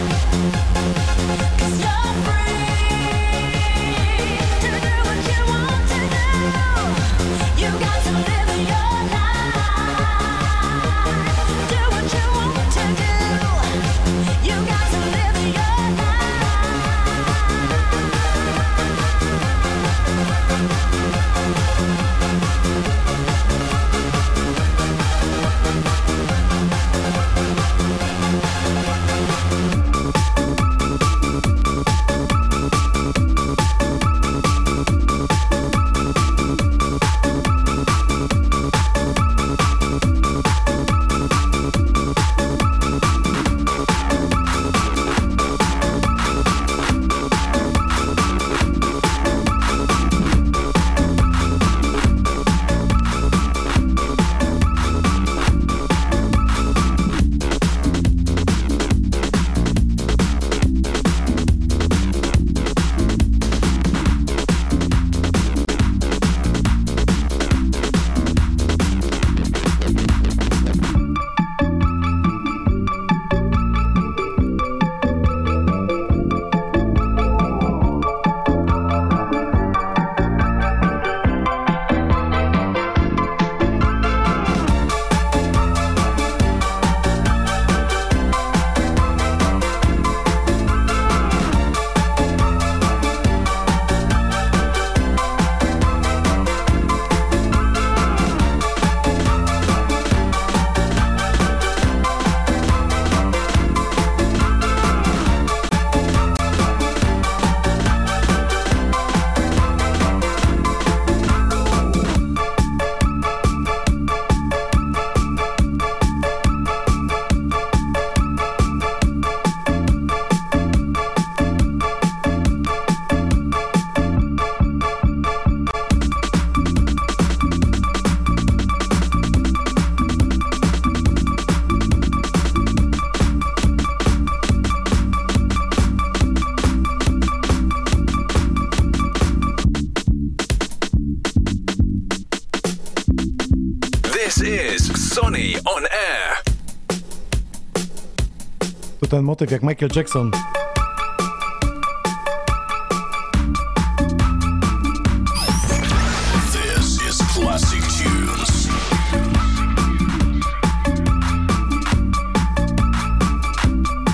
S1: Ten motyw jak Michael Jackson.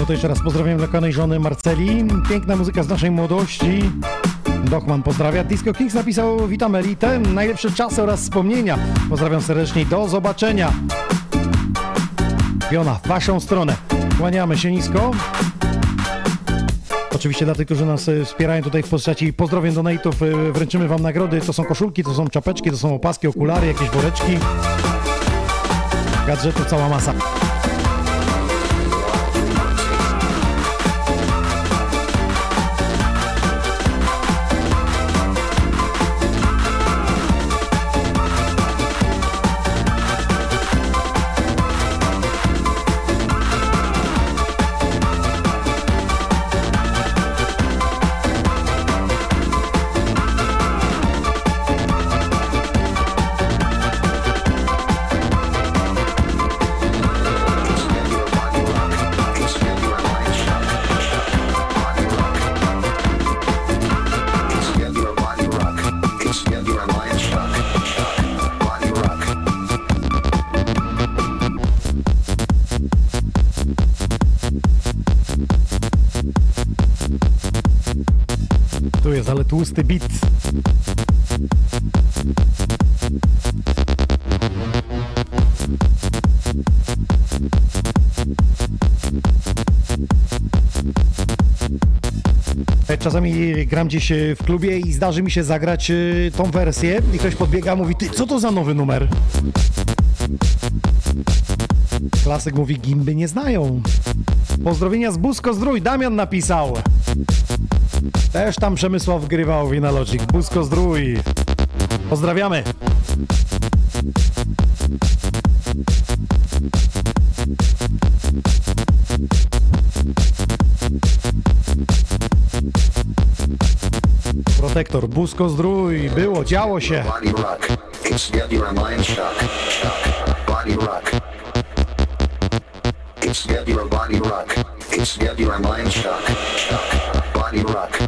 S1: No to jeszcze raz pozdrawiam kochanej żony Marceli. Piękna muzyka z naszej młodości. Dochman pozdrawia. Disco Kings napisał Witam Elitę. Najlepsze czasy oraz wspomnienia. Pozdrawiam serdecznie do zobaczenia. Piona, w waszą stronę. Kłaniamy się nisko. Oczywiście dla tych, którzy nas e, wspierają tutaj w postaci pozdrowień donate'ów e, wręczymy wam nagrody. To są koszulki, to są czapeczki, to są opaski, okulary, jakieś woreczki. Gadżetów cała masa. Bit. E, Czasami gram gdzieś e, w klubie i zdarzy mi się zagrać e, tą wersję i ktoś podbiega, mówi, ty, co to za nowy numer? Klasyk mówi, gimby nie znają. Pozdrowienia z Busko Zdrój, Damian napisał. Też tam Przemysław wgrywał Winalogic. Busko Zdrój. Pozdrawiamy. Protektor, Busko Zdrój. Było, działo się.
S5: It's get your body rock. It's get your mind shock. Shock. Body rock.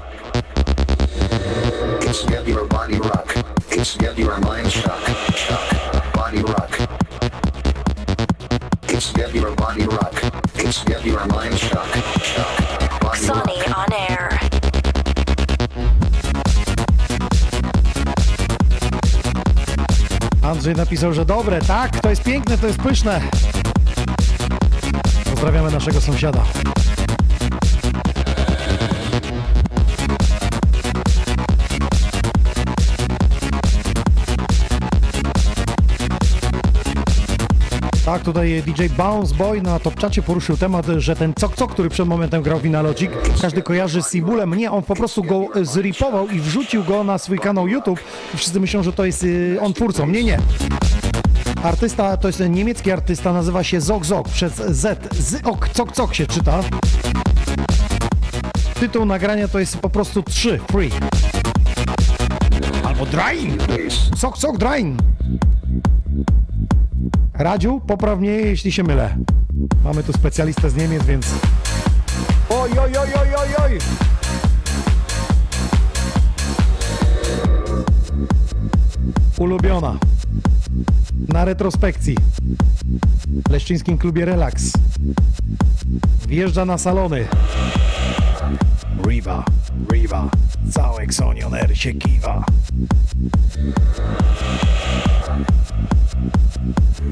S5: It's get your body rock. It's get your mind shock. Shock. Body rock. It's get your body rock. It's get your mind shock. Shock. Body rock.
S6: Sonny on air.
S1: Andrzej napisał, że dobre, tak, to jest piękne, to jest pyszne. Pozdrawiamy naszego sąsiada. Tak, tutaj DJ Bounce Boy na Topczacie poruszył temat, że ten Cok Cok, który przed momentem grał Winalogic, każdy kojarzy z Sibulem. Nie, on po prostu go e, zripował i wrzucił go na swój kanał YouTube. Wszyscy myślą, że to jest y, on twórcą. Nie, nie. Artysta to jest niemiecki artysta, nazywa się Zog Zog przez Z. Zok, Cok Cok się czyta. Tytuł nagrania to jest po prostu 3, free. Albo Drain. Sok, sok, Drain. Radziu, popraw mnie, jeśli się mylę. Mamy tu specjalistę z Niemiec, więc... Oj, oj, oj, oj, oj, oj! Ulubiona. Na retrospekcji. W Leszczyńskim klubie Relax. Wjeżdża na salony. Riva, Riva. Cały Xonioner się kiwa.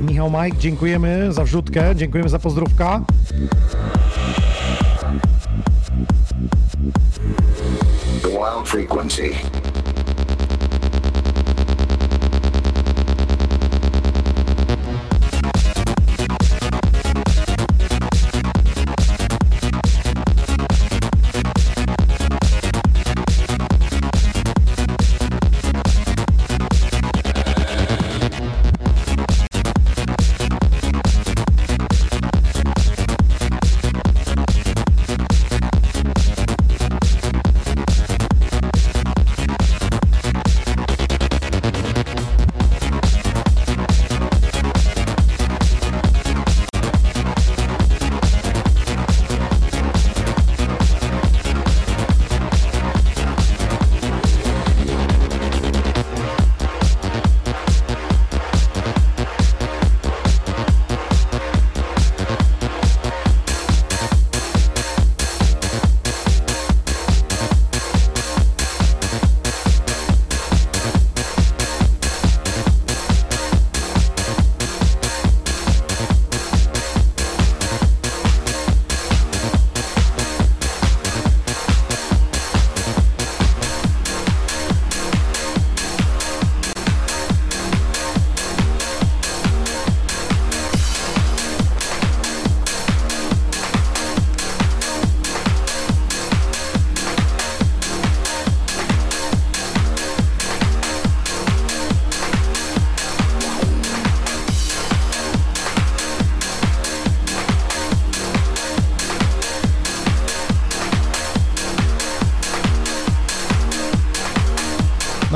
S1: Michał Mike, dziękujemy za wrzutkę, dziękujemy za pozdrówka.
S5: The wild frequency.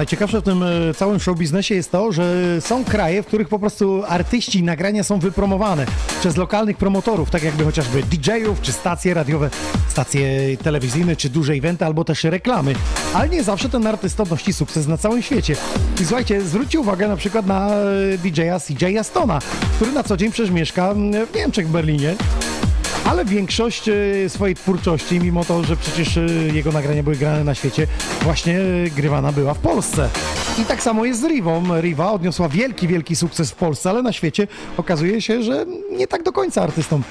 S1: Najciekawsze w tym e, całym show biznesie jest to, że są kraje, w których po prostu artyści i nagrania są wypromowane przez lokalnych promotorów, tak jakby chociażby DJ-ów, czy stacje radiowe, stacje telewizyjne, czy duże eventy, albo też reklamy. Ale nie zawsze ten artysta odnosi sukces na całym świecie. I słuchajcie, zwróćcie uwagę na przykład na e, DJ-a CJ Astona, który na co dzień przecież mieszka mm, w Niemczech, w Berlinie. Ale większość e, swojej twórczości, mimo to, że przecież e, jego nagrania były grane na świecie, właśnie e, grywana była w Polsce. I tak samo jest z Rivą. Riva odniosła wielki, wielki sukces w Polsce, ale na świecie okazuje się, że nie tak do końca artystom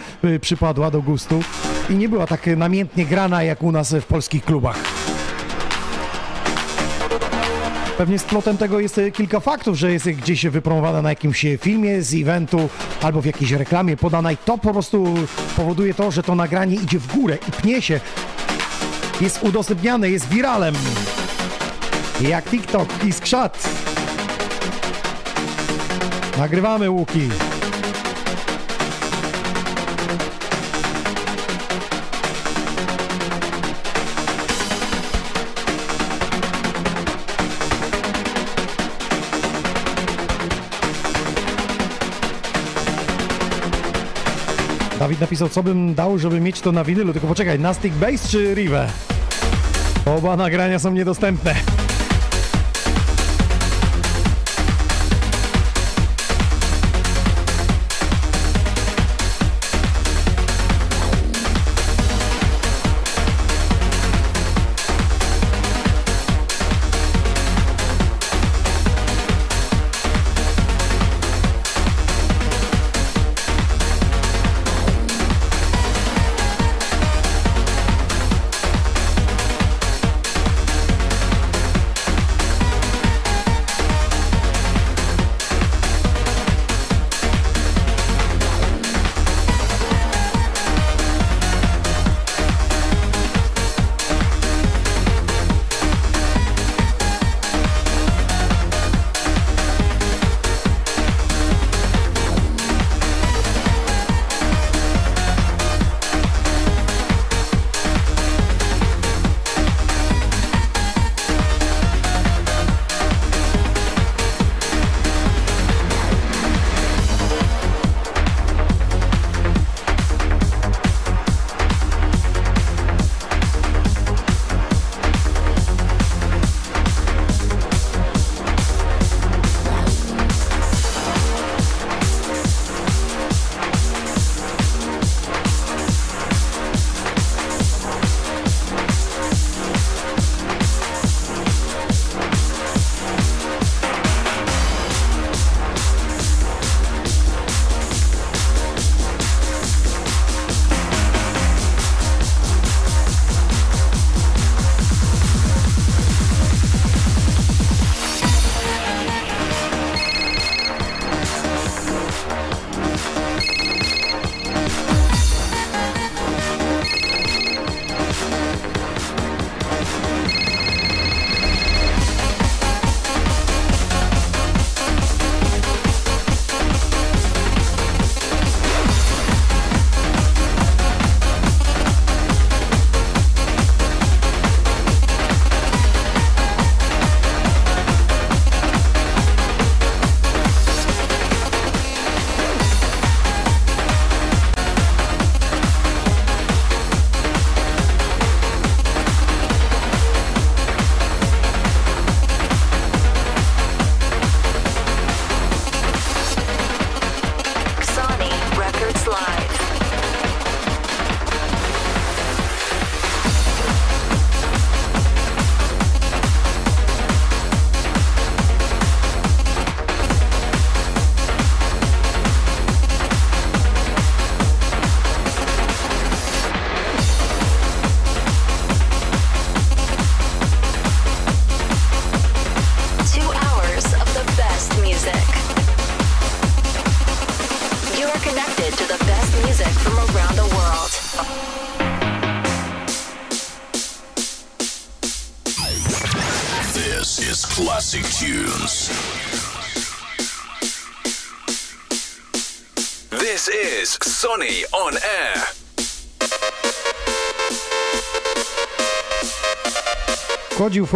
S1: przypadła do gustu i nie była tak namiętnie grana jak u nas w polskich klubach. Pewnie splotem tego jest e, kilka faktów, że jest gdzieś wypromowana na jakimś e, filmie z eventu albo w jakiejś reklamie podana i to po prostu powoduje to, że to nagranie idzie w górę i pnie się. Jest udostępniane, jest wiralem. Jak TikTok i skrzat. Nagrywamy łuki. Dawid napisał, co bym dał, żeby mieć to na winylu. Tylko poczekaj, na Stick czy Rive? Oba nagrania są niedostępne.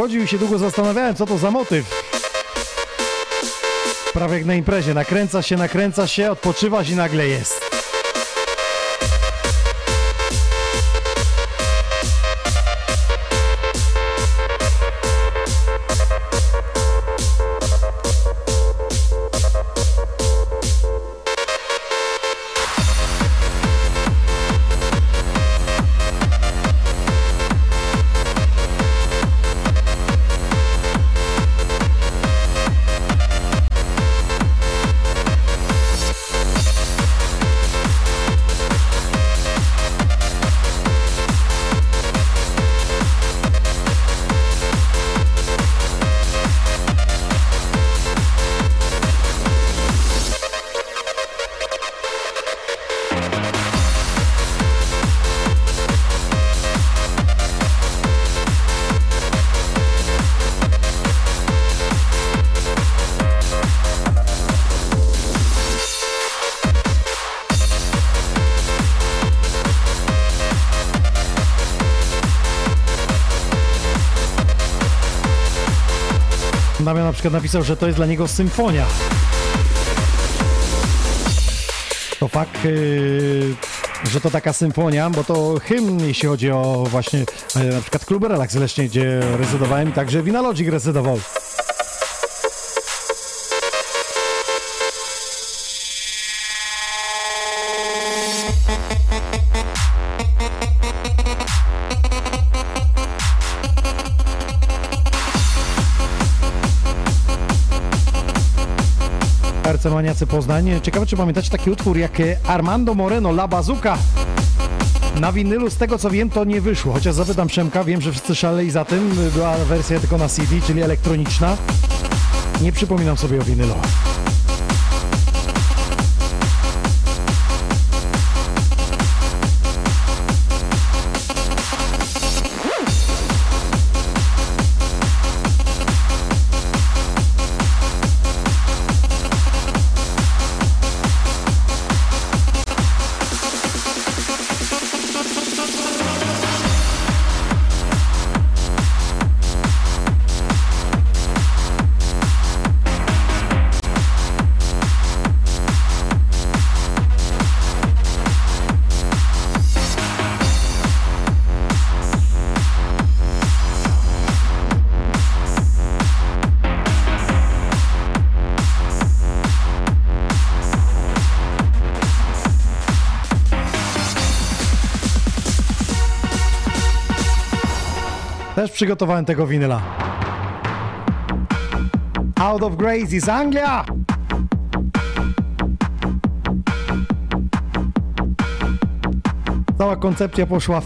S1: Wchodził i się długo zastanawiałem, co to za motyw. Prawie jak na imprezie. Nakręca się, nakręca się, odpoczywasz i nagle jest. Przykład napisał, że to jest dla niego symfonia. To fakt, yy, że to taka symfonia, bo to hymn, jeśli chodzi o właśnie e, na przykład klub Relax Leśnie, gdzie rezydowałem, także Vinalogic rezydował. Arcemaniacy Poznań. Ciekawe, czy pamiętacie taki utwór jak e, Armando Moreno, La Bazuka. Na winylu, z tego co wiem, to nie wyszło. Chociaż zapytam Przemka, wiem, że wszyscy szaleli za tym. Była wersja tylko na CD, czyli elektroniczna. Nie przypominam sobie o winylu. Też przygotowałem tego winyla. Out of Grace z Anglia! Cała koncepcja poszła w...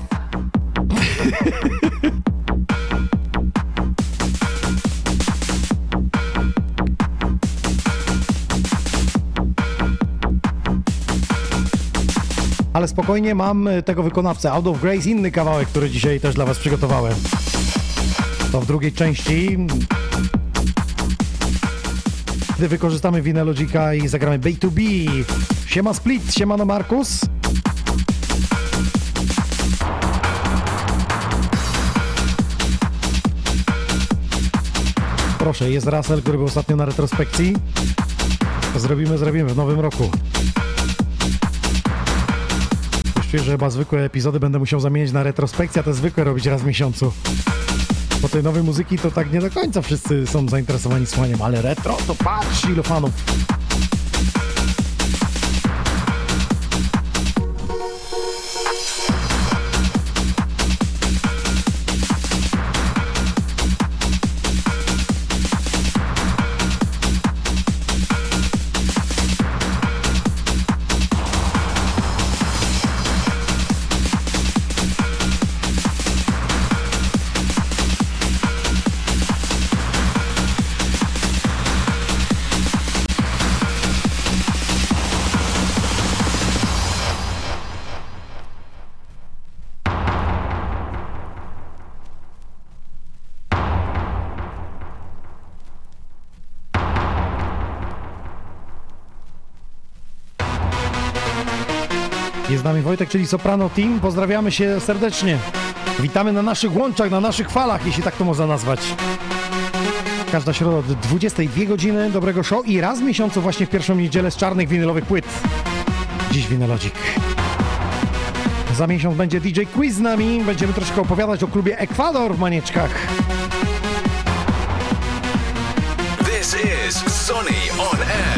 S1: Ale spokojnie mam e, tego wykonawcę. Out of Grace, inny kawałek, który dzisiaj też dla Was przygotowałem. To w drugiej części. Gdy wykorzystamy Vinylogika i zagramy B2B. Siema Split, siemano Markus. Proszę, jest Russell, który był ostatnio na retrospekcji. Zrobimy, zrobimy w nowym roku. Już czuję, że chyba zwykłe epizody będę musiał zamienić na retrospekcję, a te zwykłe robić raz w miesiącu. Bo tej nowej muzyki to tak nie do końca wszyscy są zainteresowani słuchaniem, ale retro to patrz ilu fanów. Wojtek, czyli Soprano Team. Pozdrawiamy się serdecznie. Witamy na naszych łączach, na naszych falach, jeśli tak to można nazwać. Każda środa od 22 godziny dobrego show i raz w miesiącu właśnie w pierwszą niedzielę z czarnych winylowych płyt. Dziś Winylodzik. Za miesiąc będzie DJ Quiz z nami. Będziemy troszkę opowiadać o klubie Ekwador w Manieczkach.
S3: This is Sonny on Air.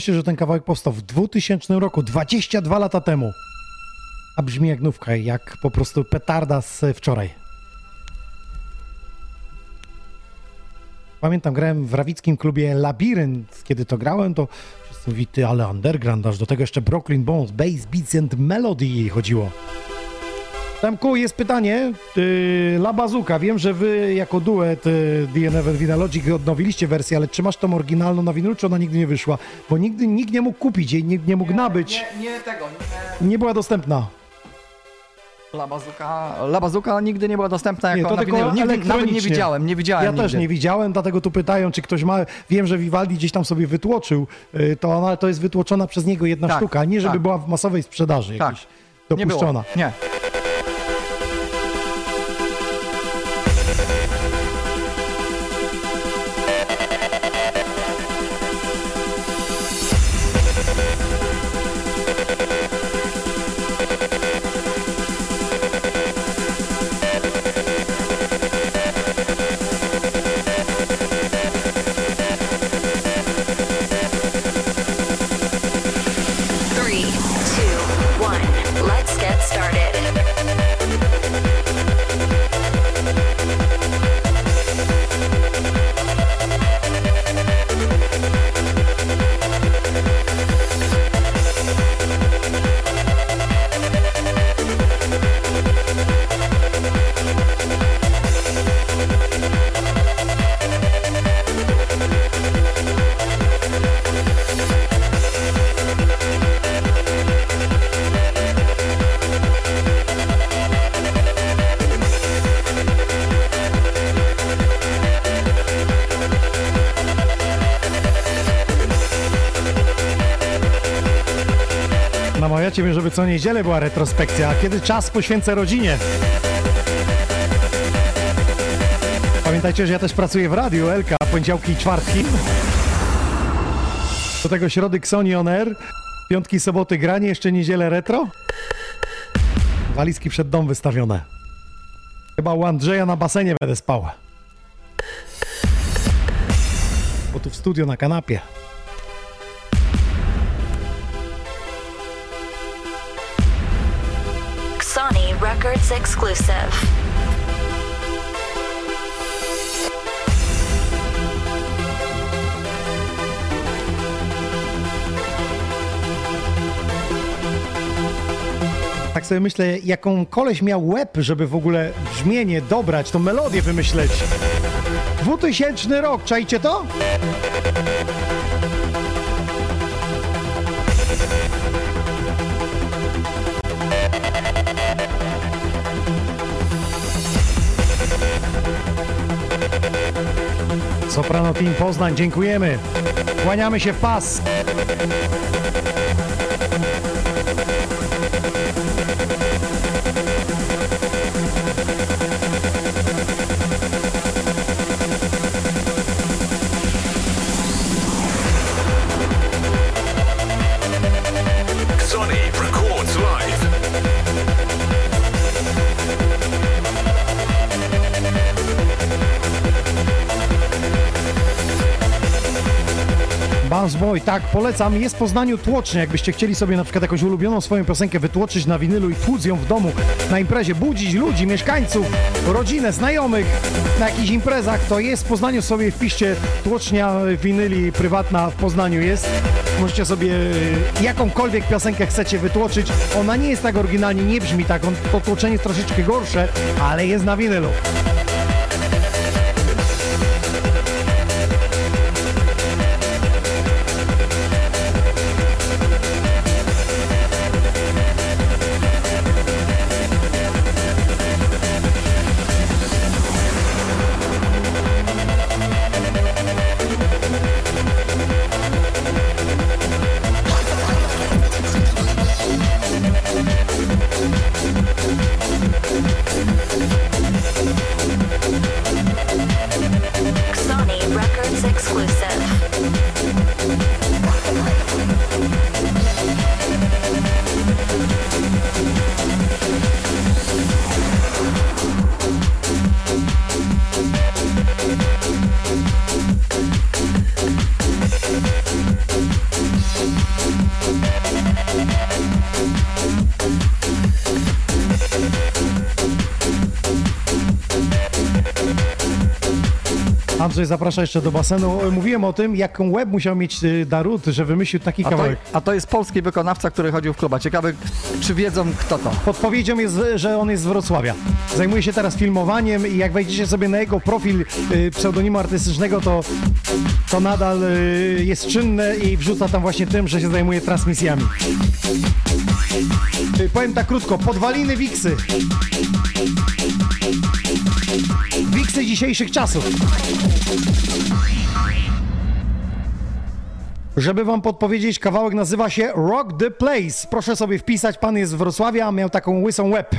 S1: I pomyślcie, że ten kawałek powstał w 2000 roku, 22 lata temu. A brzmi jak nówka, jak po prostu petarda z wczoraj. Pamiętam, grałem w rawickim klubie Labirynt. Kiedy to grałem, to wszyscy mówili, ale underground, aż do tego jeszcze Brooklyn Bones, Bass, Beats and Melody chodziło. Tamku, jest pytanie. Yy, La Bazuka, wiem, że wy jako duet yy, DNF Vinalogic odnowiliście wersję, ale czy masz tą oryginalną na winylu, czy ona nigdy nie wyszła? Bo nigdy nikt nie mógł kupić jej, nie, nie mógł nabyć,
S2: Nie, nie tego, nie.
S1: nie była dostępna.
S2: La Bazuka, La Bazuka nigdy nie była dostępna
S1: Nie,
S2: jako
S1: to
S2: na
S1: tylko
S2: winylu. Nigdy, nawet nie widziałem, nie widziałem
S1: Ja
S2: nigdy.
S1: też nie widziałem, dlatego tu pytają, czy ktoś ma. Wiem, że Vivaldi gdzieś tam sobie wytłoczył, yy, to ona to jest wytłoczona przez niego jedna
S2: Tak,
S1: sztuka, a nie żeby
S2: tak.
S1: była w masowej sprzedaży
S2: Tak.
S1: jakiejś
S2: Nie było.
S1: dopuszczona.
S2: Nie.
S1: Co niedzielę była retrospekcja, kiedy czas poświęcę rodzinie? Pamiętajcie, że ja też pracuję w radiu LK, poniedziałki i czwartki. Do tego środy Xoni On Air, piątki, soboty granie, jeszcze niedzielę retro. Walizki przed dom wystawione. Chyba u Andrzeja na basenie będę spał. Bo tu w studio na kanapie.
S6: Exclusive.
S1: Tak sobie myślę, jaką koleś miał łeb, żeby w ogóle brzmienie dobrać, tą melodię wymyśleć. 2000 rok, czajcie to? Team Poznań, dziękujemy. Kłaniamy się w pas. Boy, tak, polecam. Jest w Poznaniu tłocznie, jakbyście chcieli sobie na przykład jakąś ulubioną swoją piosenkę wytłoczyć na winylu i tłuc ją w domu na imprezie, budzić ludzi, mieszkańców, rodzinę, znajomych na jakichś imprezach, to jest w Poznaniu sobie wpiszcie tłocznia winyli prywatna w Poznaniu jest. Możecie sobie y, jakąkolwiek piosenkę chcecie wytłoczyć. Ona nie jest tak oryginalnie, nie brzmi tak, to tłoczenie jest troszeczkę gorsze, ale jest na winylu. Andrzej zaprasza jeszcze do basenu. Mówiłem o tym, jaką łeb musiał mieć y, Darut, że wymyślił taki
S2: A to,
S1: kawałek.
S2: a to jest polski wykonawca, który chodził w kluba. Ciekawy, czy wiedzą kto to.
S1: Podpowiedzią jest, że on jest z Wrocławia. Zajmuje się teraz filmowaniem i jak wejdziecie sobie na jego profil y, pseudonimu artystycznego, to, to nadal y, jest czynne i wrzuca tam właśnie tym, że się zajmuje transmisjami. Y, powiem tak krótko, podwaliny Wiksy. Wiksy dzisiejszych czasów. Żeby wam podpowiedzieć, kawałek nazywa się Rock the Place. Proszę sobie wpisać, pan jest z Wrocławia, a miał taką łysą łeb.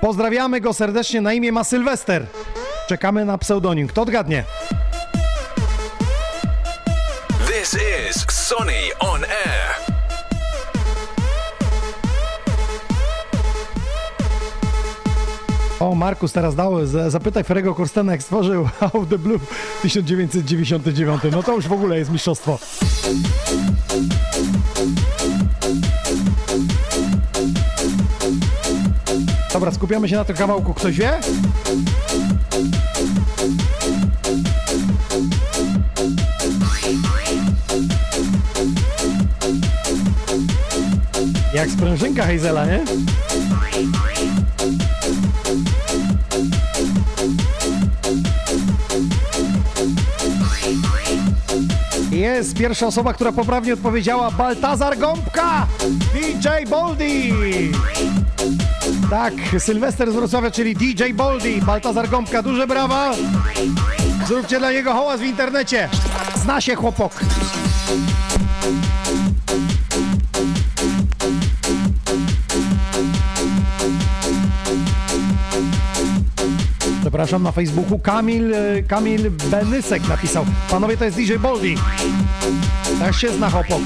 S1: Pozdrawiamy go serdecznie, na imię ma Sylwester. Czekamy na pseudonim. Kto odgadnie?
S3: This is Sonny on air.
S1: O, Markus teraz dał, zapytaj Ferego Korstena, jak stworzył Out of the Blue w 1999. No to już w ogóle jest mistrzostwo. Dobra, skupiamy się na tym kawałku. Ktoś wie? Jak sprężynka Hazela, nie? Jest pierwsza osoba, która poprawnie odpowiedziała. Baltazar Gąbka! DJ Boldi! Tak, Sylwester z Wrocławia, czyli DJ Boldi. Baltazar Gąbka, duże brawa! Zróbcie dla niego hałas w internecie. Zna się chłopok. Przepraszam, na Facebooku Kamil, e, Kamil Benysek napisał. Panowie, to jest DJ Boldi. Tak się zna chłopok.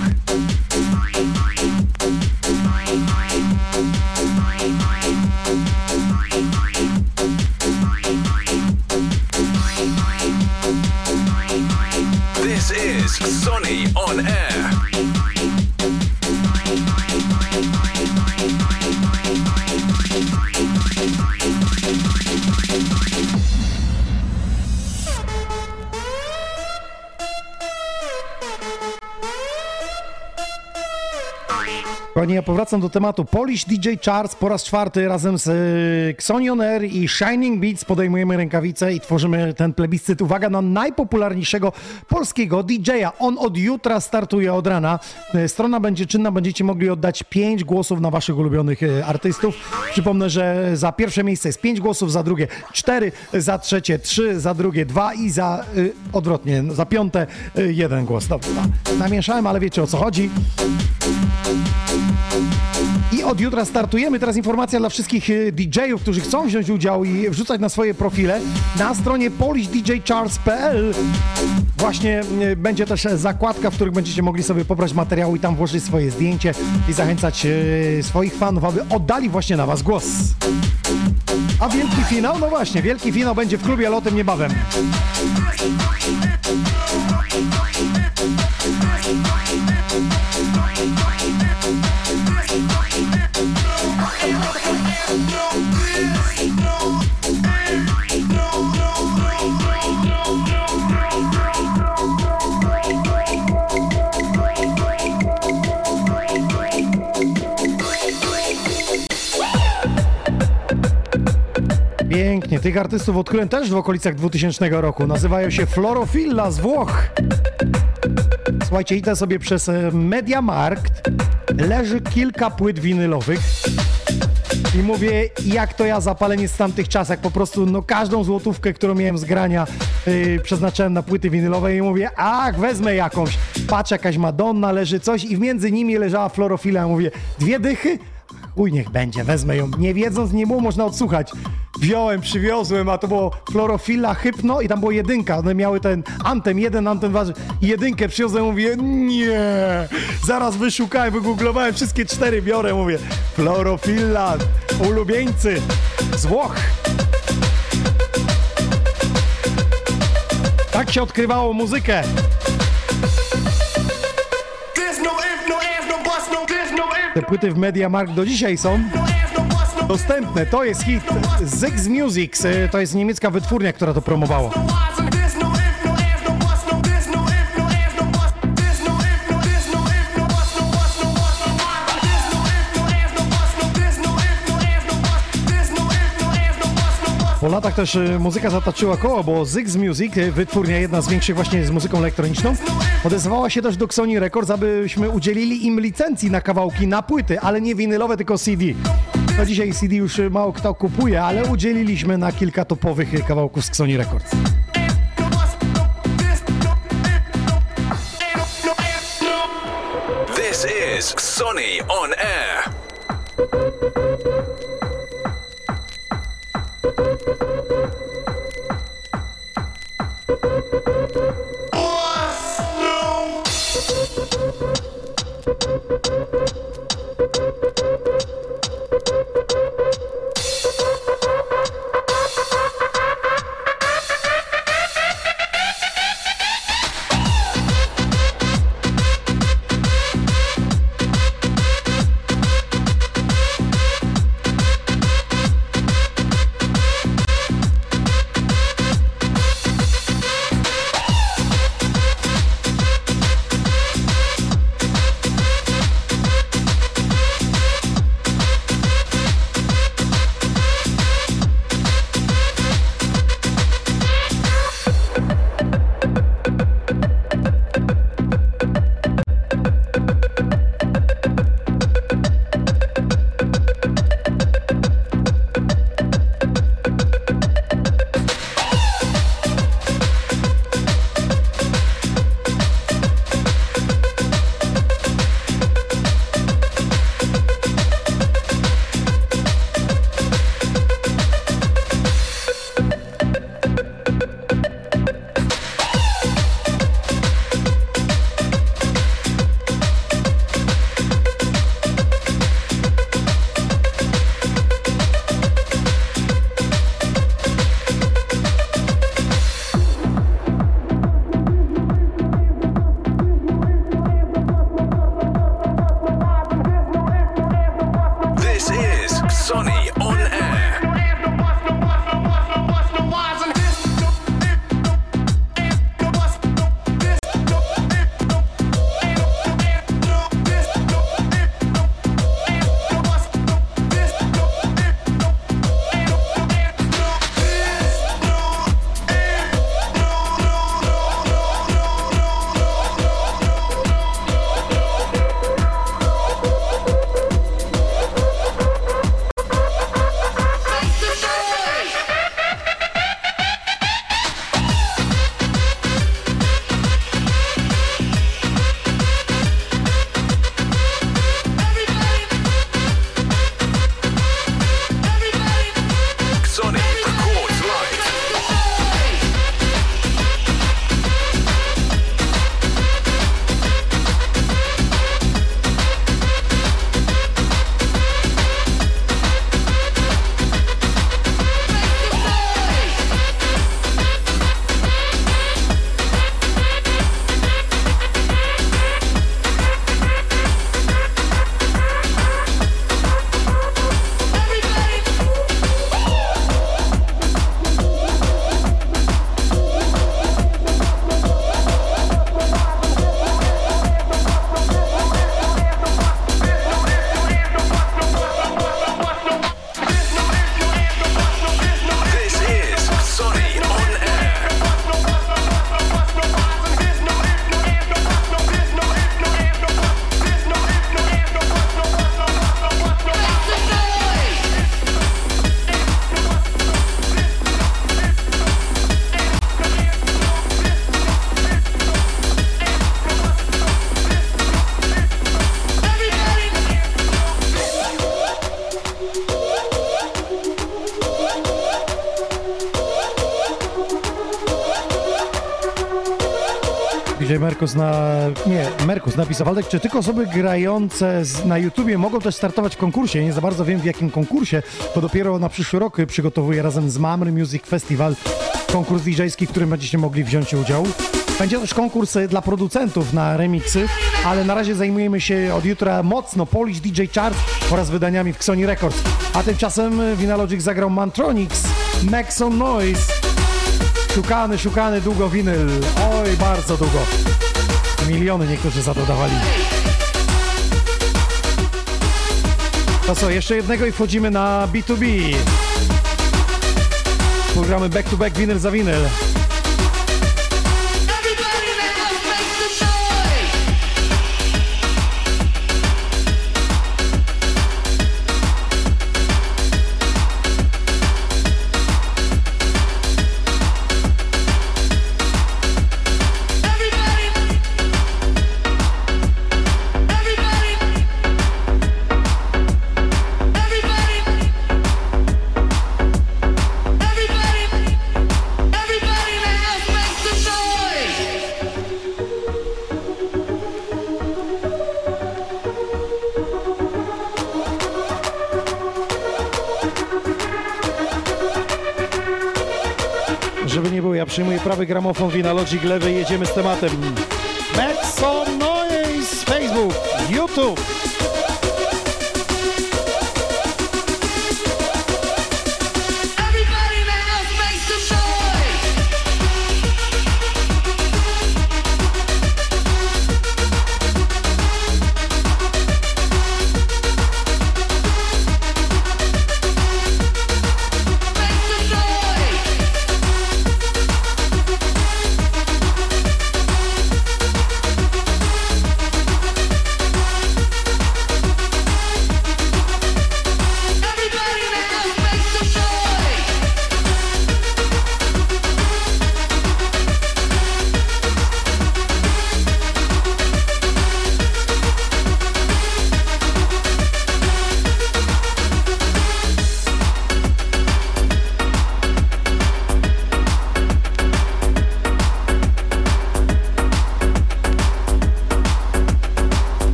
S1: Kochani, ja powracam do tematu. Polish DJ Charts po raz czwarty razem z e, Xonion Air i Shining Beats podejmujemy rękawice i tworzymy ten plebiscyt. Uwaga na najpopularniejszego polskiego DJ-a. On od jutra startuje od rana. E, Strona będzie czynna, będziecie mogli oddać 5 głosów na waszych ulubionych e, artystów. Przypomnę, że za pierwsze miejsce jest 5 głosów, za drugie 4, za trzecie 3, za drugie 2 i za y, odwrotnie, za piąte y, jeden głos. Dobra, namieszałem, ale wiecie o co chodzi. Od jutra startujemy. Teraz informacja dla wszystkich y, DJ-ów, którzy chcą wziąć udział i wrzucać na swoje profile. Na stronie polishdjcharts.pl właśnie y, będzie też zakładka, w których będziecie mogli sobie pobrać materiał i tam włożyć swoje zdjęcie i zachęcać y, swoich fanów, aby oddali właśnie na was głos. A wielki finał? No właśnie, wielki finał będzie w klubie, ale o tym niebawem. Pięknie. Tych artystów odkryłem też w okolicach 2000 roku. Nazywają się Florofilla z Włoch. Słuchajcie, idę sobie przez e, Mediamarkt. Leży kilka płyt winylowych. I mówię, jak to ja zapalenie z tamtych czasach, po prostu no każdą złotówkę, którą miałem z grania yy, przeznaczałem na płyty winylowe i mówię, ach, wezmę jakąś. Patrz, jakaś Madonna, leży coś i między nimi leżała Florofila. Mówię, dwie dychy? Uj, niech będzie, wezmę ją. Nie wiedząc, nie było można odsłuchać. Wziąłem, przywiozłem, a to było Florofila, Hypno i tam było jedynka. One miały ten antem, jeden antem, dwa, jedynkę przywiozłem, mówię, nie. Zaraz wyszukałem, wygooglowałem, wszystkie cztery biorę, mówię, Florofila, ulubieńcy z Włoch. Tak się odkrywało muzykę. Te płyty w Mediamarkt do dzisiaj są. dostępne. To jest hit Zix Music. y, To jest niemiecka wytwórnia, która to promowała. Po latach też y, muzyka zataczyła koło, bo Zix Music, y, wytwórnia jedna z większych właśnie z muzyką elektroniczną, odezwała się też do Sony Records, abyśmy udzielili im licencji na kawałki, na płyty, ale nie winylowe, tylko CD. No dzisiaj CD już y, mało kto kupuje, ale udzieliliśmy na kilka topowych kawałków z Sony Records.
S3: This is Sonny on Air.
S1: Merkus na... Nie, Merkus napisał, Waldek, czy tylko osoby grające na YouTubie mogą też startować w konkursie? Nie za bardzo wiem w jakim konkursie, bo dopiero na przyszły rok przygotowuję razem z Mamry Music Festival konkurs DJ-ski, w którym będziecie mogli wziąć udział. Będzie też konkurs e, dla producentów na remixy, ale na razie zajmujemy się od jutra mocno Polish DJ Chart oraz wydaniami w Xoni Records. A tymczasem e, Vinalogic zagrał Mantronix, Maxon Noise. Szukany, szukany długo winyl. Oj, bardzo długo. Miliony niektórzy za to dawali. To co, jeszcze jednego i wchodzimy na B2B. Programy back to back, winyl za winyl. Przyjmuję prawy gramofon Vinalogic, lewy jedziemy z tematem. Maxon Noise, Facebook, YouTube.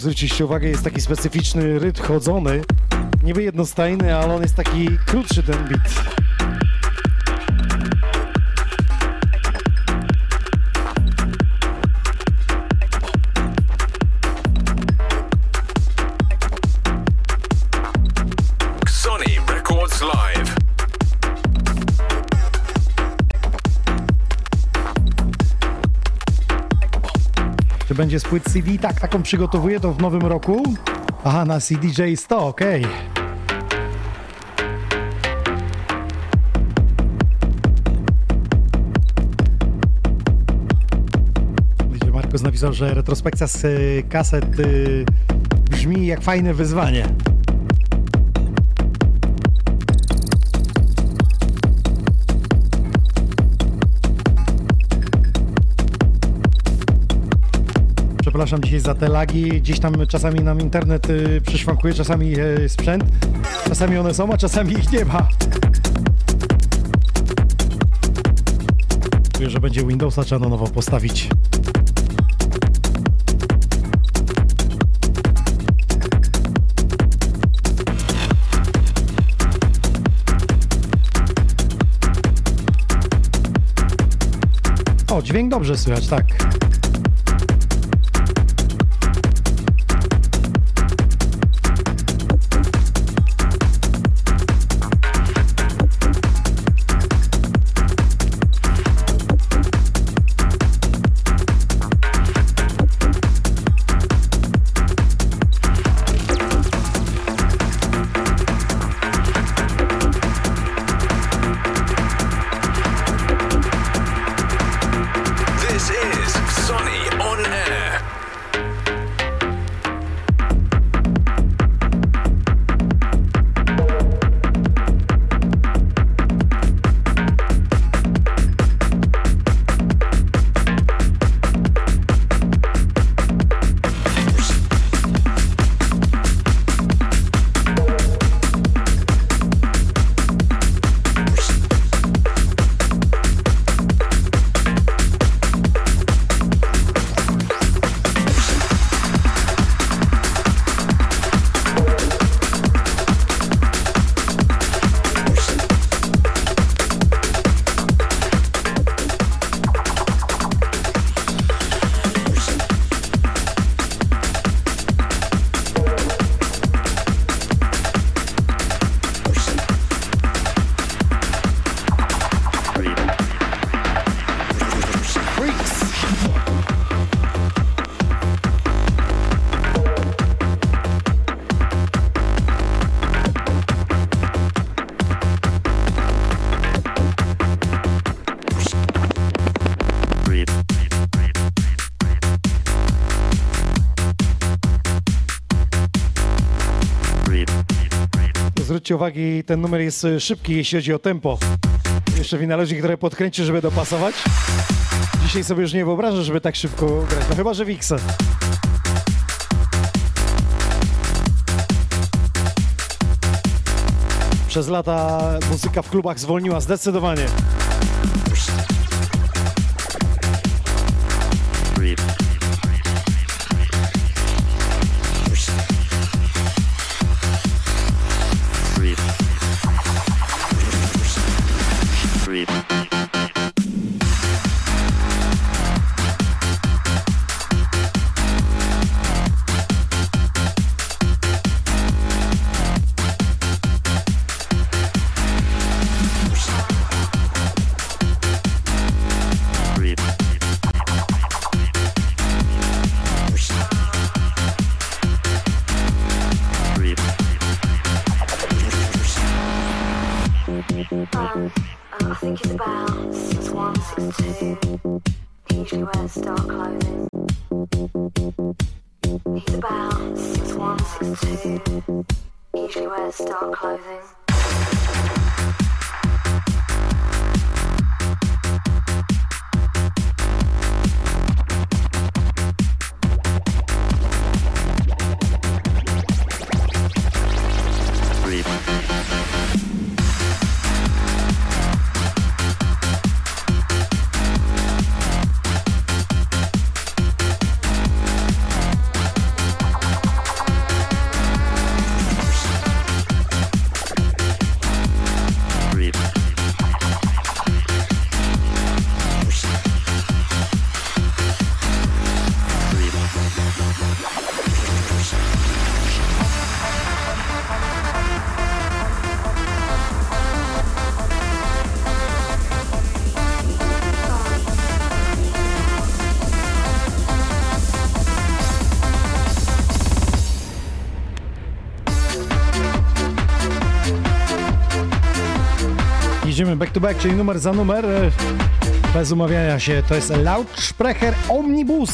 S1: Zwróciliście uwagę, jest taki specyficzny rytm chodzony. Niby jednostajny, ale on jest taki krótszy ten beat. Będzie z płyt CD? Tak, taką przygotowuję to w nowym roku. Aha, na CDJ 100, okej. Widzicie, Markus napisał, że retrospekcja z y, kaset y, brzmi jak fajne wyzwanie. Przepraszam dzisiaj za te lagi. Gdzieś tam czasami nam internet y, przyszwankuje, czasami y, sprzęt. Czasami one są, a czasami ich nie ma. Czuję, że będzie Windowsa trzeba na nowo postawić. O, dźwięk dobrze słychać, tak. Zwróćcie uwagi, ten numer jest e, szybki, jeśli chodzi o tempo. Jeszcze winalodzik, które podkręci, żeby dopasować. Dzisiaj sobie już nie wyobrażę, żeby tak szybko grać. No chyba, że Wixa. Przez lata muzyka w klubach zwolniła zdecydowanie. Idziemy back to back, czyli numer za numer. e, Bez umawiania się. To jest Lautsprecher Omnibus.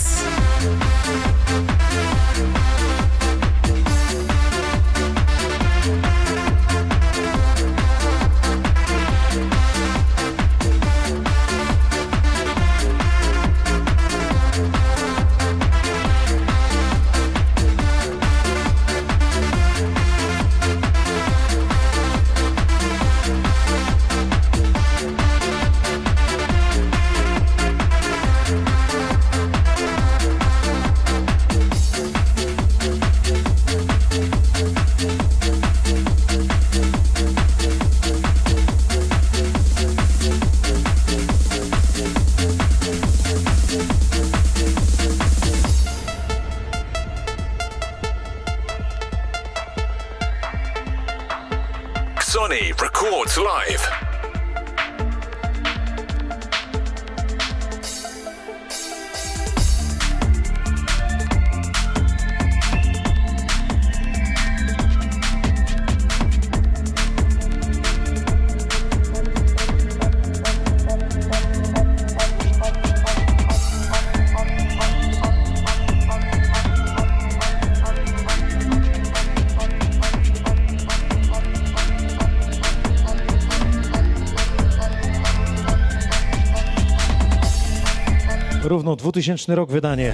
S3: Sonny records live.
S1: Równo 2000 rok wydanie.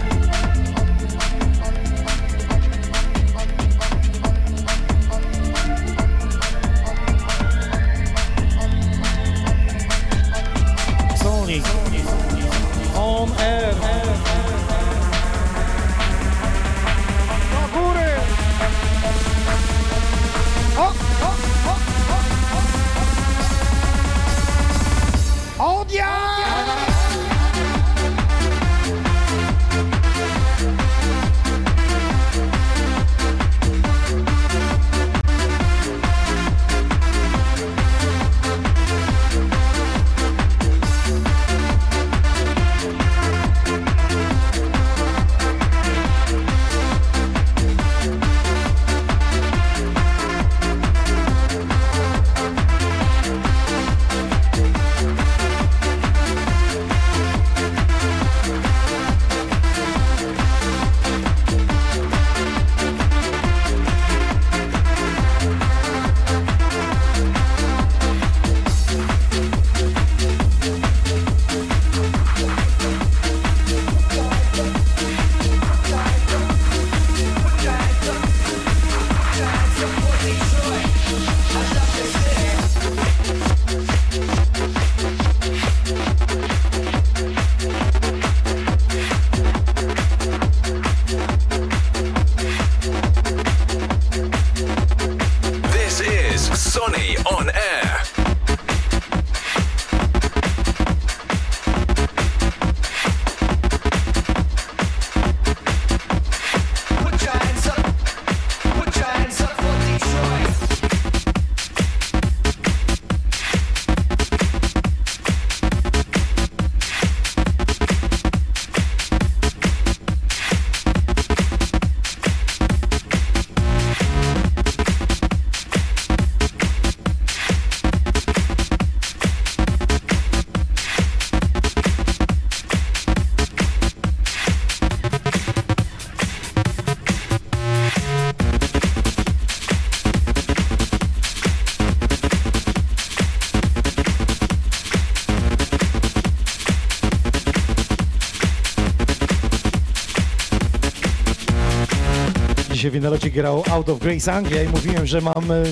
S1: W Inalocie grał Out of Grace Anglia i mówiłem, że mam e,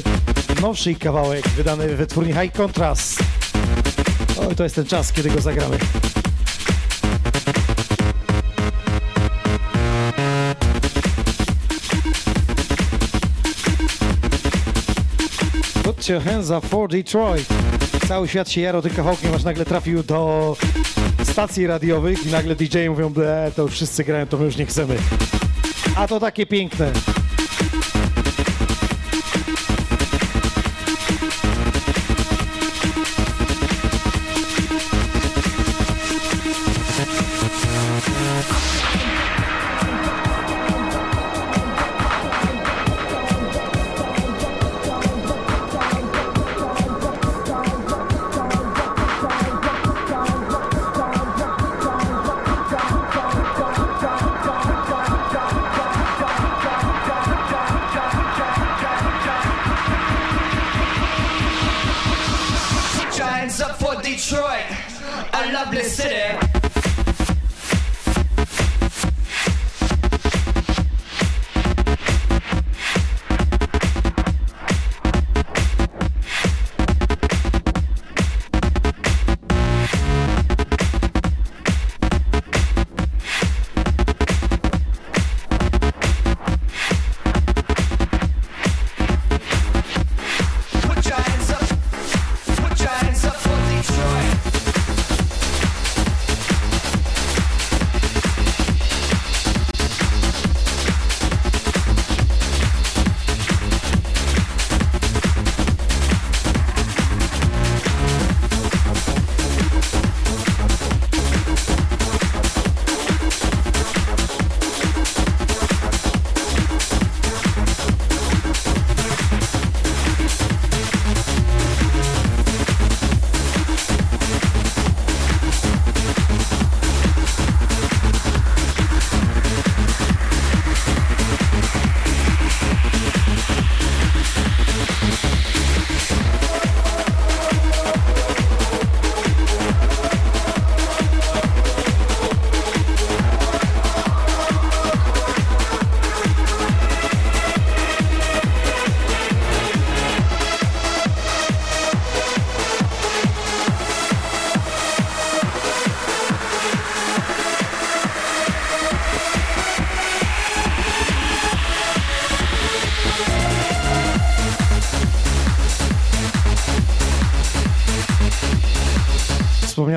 S1: nowszy kawałek wydany we twórni High Contrast. Oj, to jest ten czas, kiedy go zagramy. Put your hands up for Detroit. Cały świat się jarał tym kawałkiem, aż nagle trafił do stacji radiowych i nagle DJ mówią, "Ble, to wszyscy grają, to my już nie chcemy. A to takie piękne.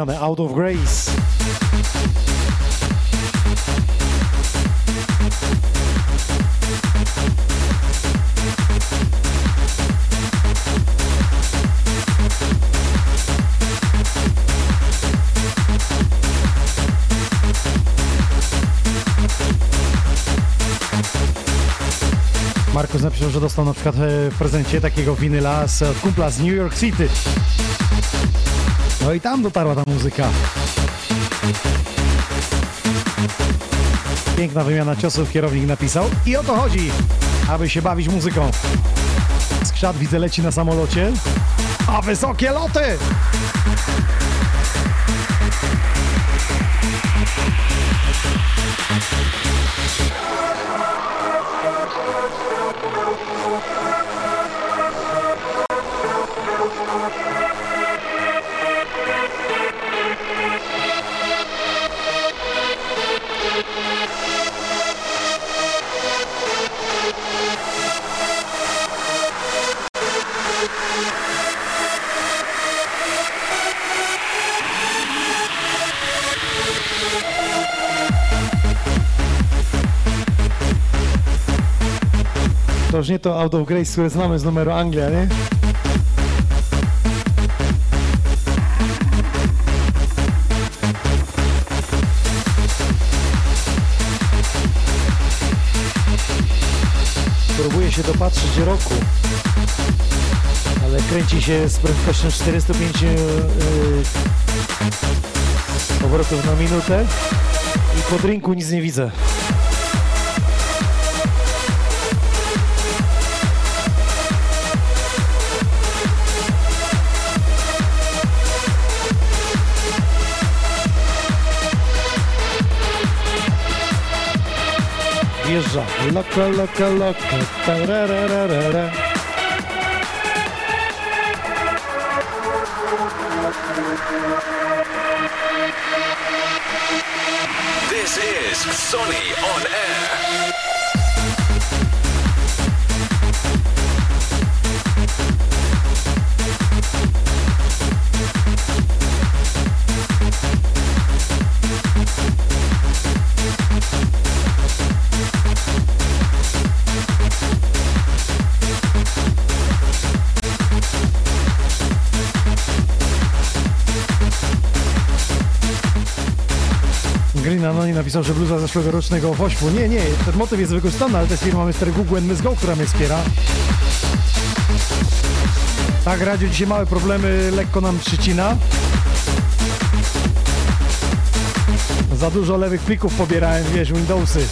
S1: Wspomniane Out of Grace. Markus napisał, że dostał na przykład e, w prezencie takiego winyla z kumpla z New York City. No i tam dotarła ta muzyka. Piękna wymiana ciosów kierownik napisał. I o to chodzi, aby się bawić muzyką. Skrzat widzę leci na samolocie, a wysokie loty! Już nie to Out of Grace, które znamy z numeru Anglia, nie? Próbuję się dopatrzeć roku, ale kręci się z prędkością 405 yy, obrotów na minutę i po drinku nic nie widzę. Wjeżdża. Loko, loko, loko. Tarararara.
S3: This is Sonny on Air.
S1: Green Anoni napisał, że bluza zeszłegorocznego Wośpu. Nie, nie, ten motyw jest wykorzystany, ale to jest firma Mr. Google and Miss Go, która mnie wspiera. Tak, Radziu, dzisiaj małe problemy, lekko nam przycina. Za dużo lewych plików pobierałem, wiesz, Windowsy.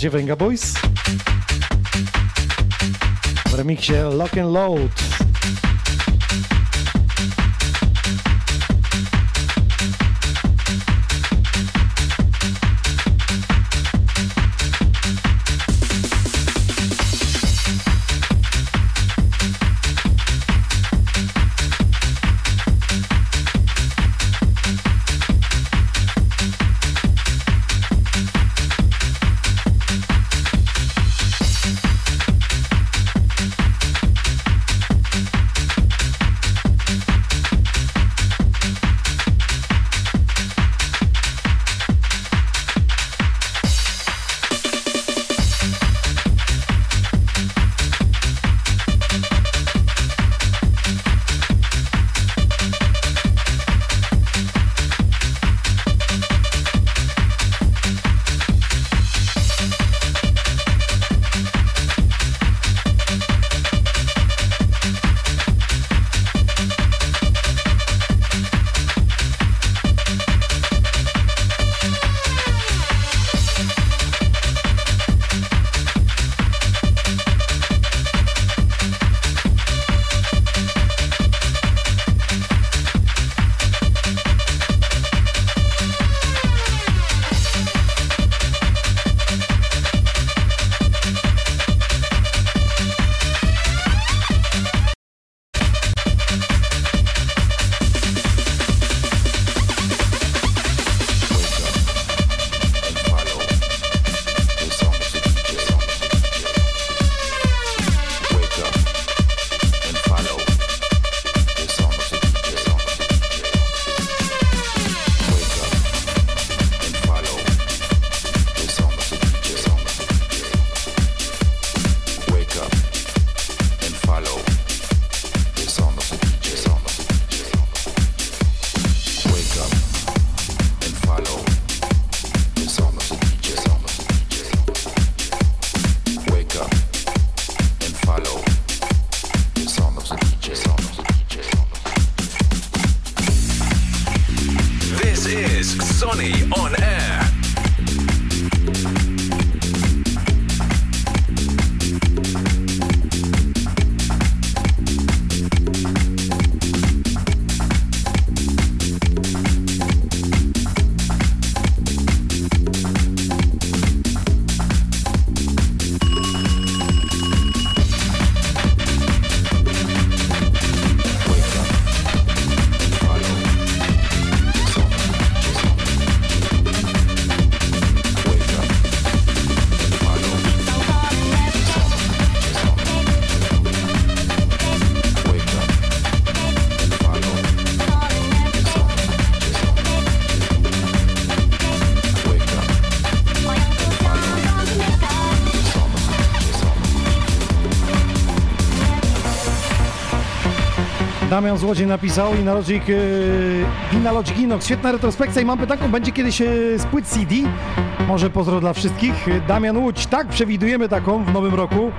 S1: Pamiętacie Venga Boys? W remiksie Lock and Load. Damian Złodziej napisał i na Logic, yy, Inox. Świetna retrospekcja i mam pytanką, będzie kiedyś yy, CD? Może pozdro dla wszystkich. Damian Łódź, tak, przewidujemy taką w nowym roku.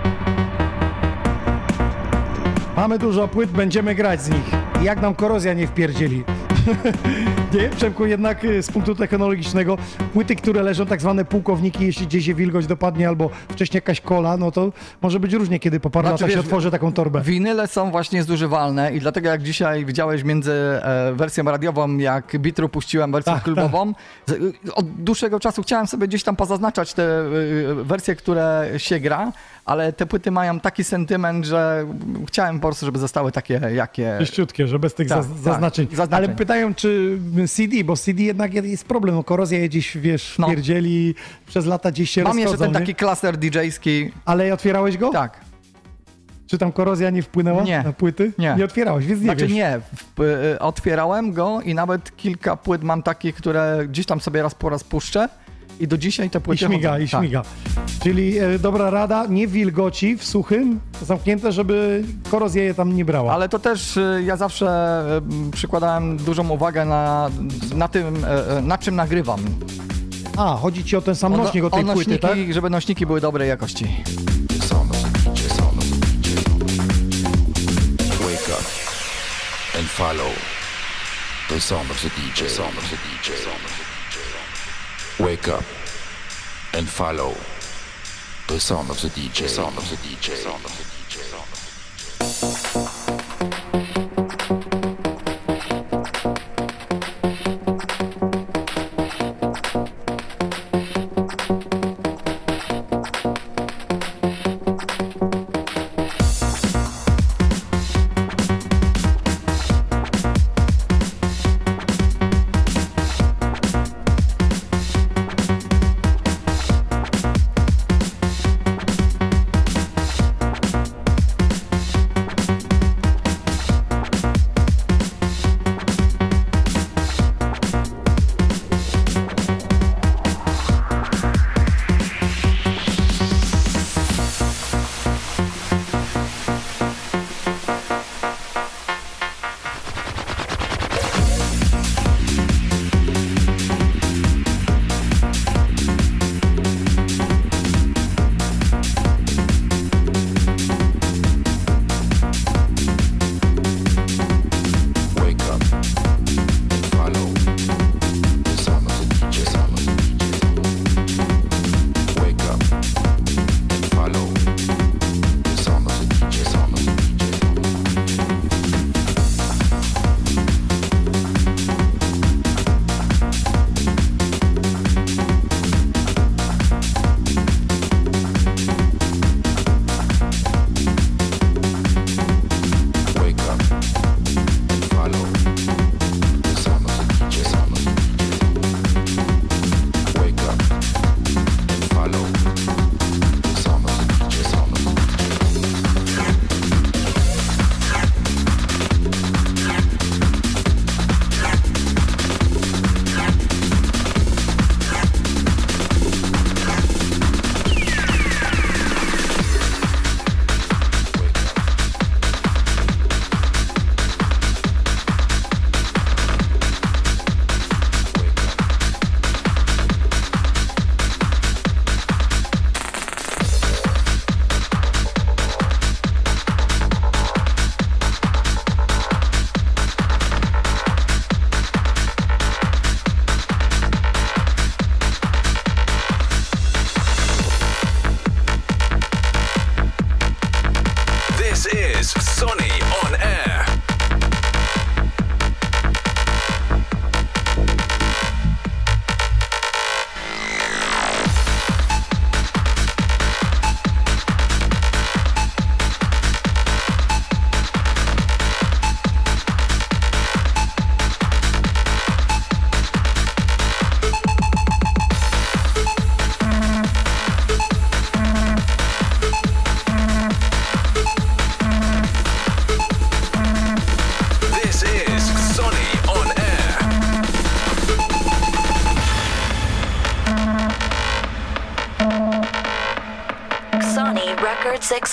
S1: Mamy dużo płyt, będziemy grać z nich. Jak nam korozja nie wpierdzieli. nie, Przemku, jednak y, z punktu technologicznego płyty, które leżą tak zwane pułkowniki, jeśli gdzieś się wilgoć dopadnie albo wcześniej jakaś kola, no to może być różnie, kiedy po paru
S2: Znaczy,
S1: latach się otworzy taką torbę.
S2: Winyle są właśnie zużywalne i dlatego jak dzisiaj widziałeś między e, wersją radiową, jak Bitru puściłem wersję
S1: Tak,
S2: klubową, z, od dłuższego czasu chciałem sobie gdzieś tam pozaznaczać te e, wersje, które się gra, ale te płyty mają taki sentyment, że chciałem po prostu, żeby zostały takie, jakie...
S1: Czyściutkie, że bez tych
S2: Tak,
S1: zaz-
S2: tak,
S1: zaznaczeń.
S2: zaznaczeń.
S1: Ale pytają, czy CD, bo CD jednak jest problem. No, korozja je gdzieś, wiesz,
S2: No.
S1: pierdzieli, przez lata gdzieś się
S2: Mam jeszcze ten
S1: nie?
S2: taki klaser DJ-ski.
S1: Ale otwierałeś go?
S2: Tak.
S1: Czy tam korozja nie wpłynęła
S2: Nie.
S1: na płyty?
S2: Nie.
S1: Nie otwierałeś, więc nie
S2: Znaczy
S1: wiesz.
S2: nie, w, y, otwierałem go i nawet kilka płyt mam takich, które gdzieś tam sobie raz po raz puszczę i do dzisiaj te
S1: I
S2: płyty
S1: śmiga,
S2: chodzą.
S1: i
S2: Tak.
S1: śmiga. Czyli e, dobra rada, nie wilgoci w suchym, zamknięte, żeby korozja je tam nie brała.
S2: Ale to też y, ja zawsze y, przykładałem dużą uwagę na, na tym, y, y, na czym nagrywam.
S1: A, chodzi ci o ten sam nośnik, o tej
S2: o
S1: płyty,
S2: nośniki,
S1: tak?
S2: żeby nośniki były dobrej jakości.
S3: The sound of the DJ. And follow the sound of the DJ, sound of the DJ, sound of the DJ. Wake up and follow the sound of the DJ, sound of the DJ, sound of the DJ,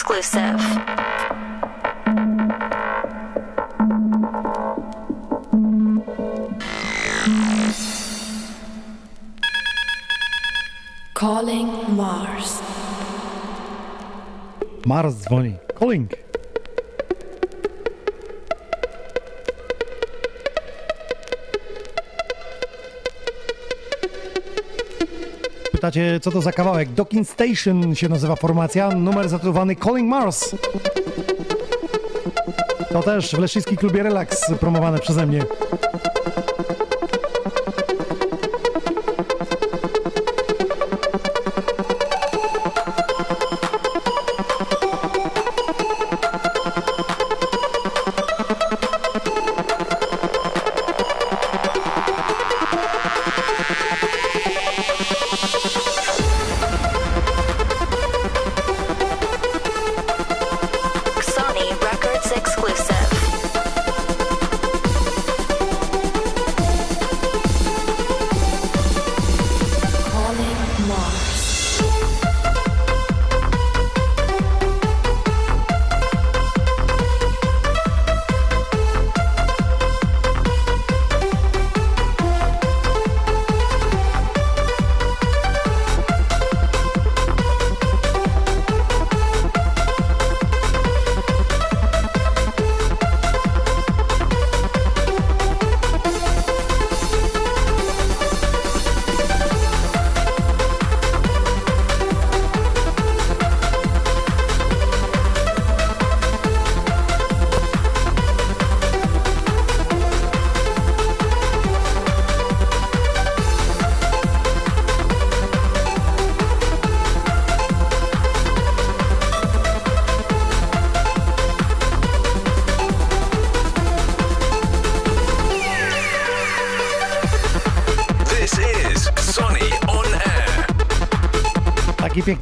S6: exclusive.
S4: Calling Mars.
S1: Mars dzwoni. Calling. Pytacie, co to za kawałek? Docking Station się nazywa formacja, numer zatytułowany Calling Mars. To też w Leszczyńskim Klubie Relax promowane przeze mnie.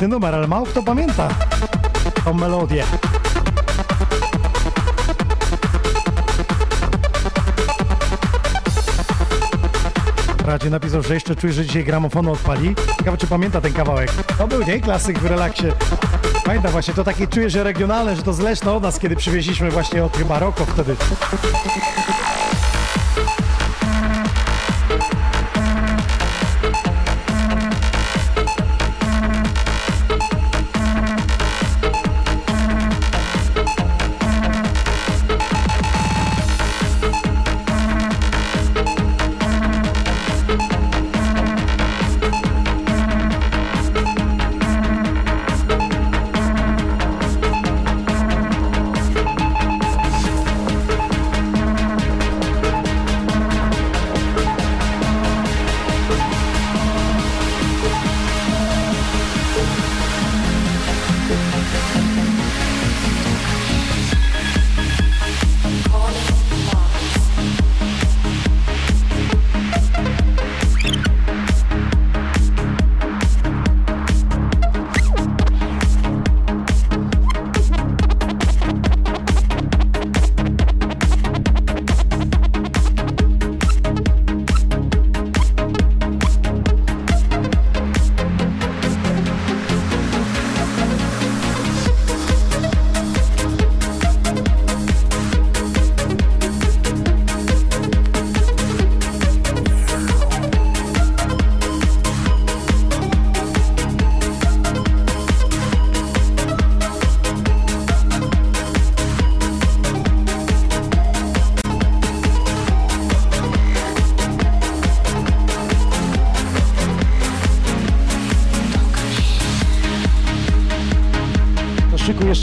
S1: Piękny numer, ale mało kto pamięta tą melodię. Radzie napisał, że jeszcze czuje, że dzisiaj gramofonu odpali. Ciekawe, czy pamięta ten kawałek. To był, nie? Klasyk w relaksie. Pamiętam właśnie, to takie czuję, że regionalne, że to z od nas, kiedy przywieźliśmy właśnie od chyba Roko wtedy.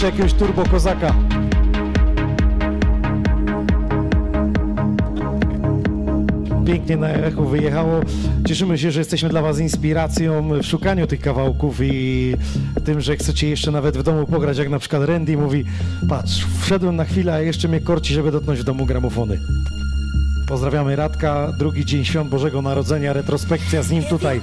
S1: Jeszcze jakiegoś turbo kozaka. Pięknie na echo wyjechało. Cieszymy się, że jesteśmy dla Was inspiracją w szukaniu tych kawałków i tym, że chcecie jeszcze nawet w domu pograć, jak na przykład Randy mówi patrz, wszedłem na chwilę, a jeszcze mnie korci, żeby dotknąć w domu gramofony. Pozdrawiamy Radka, drugi dzień Świąt Bożego Narodzenia, retrospekcja z nim tutaj.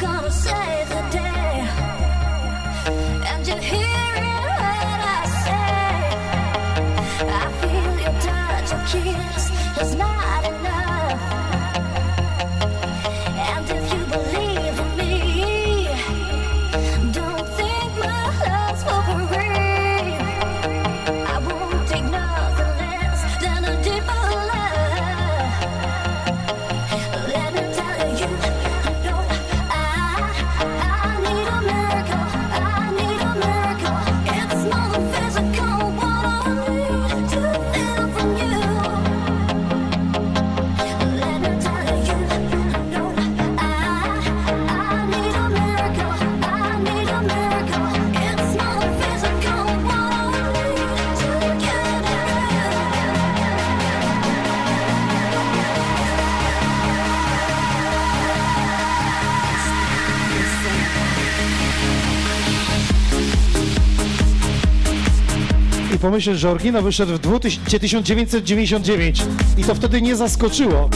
S1: Pomyśleć, że oryginał wyszedł w 2000 1999 i to wtedy nie zaskoczyło.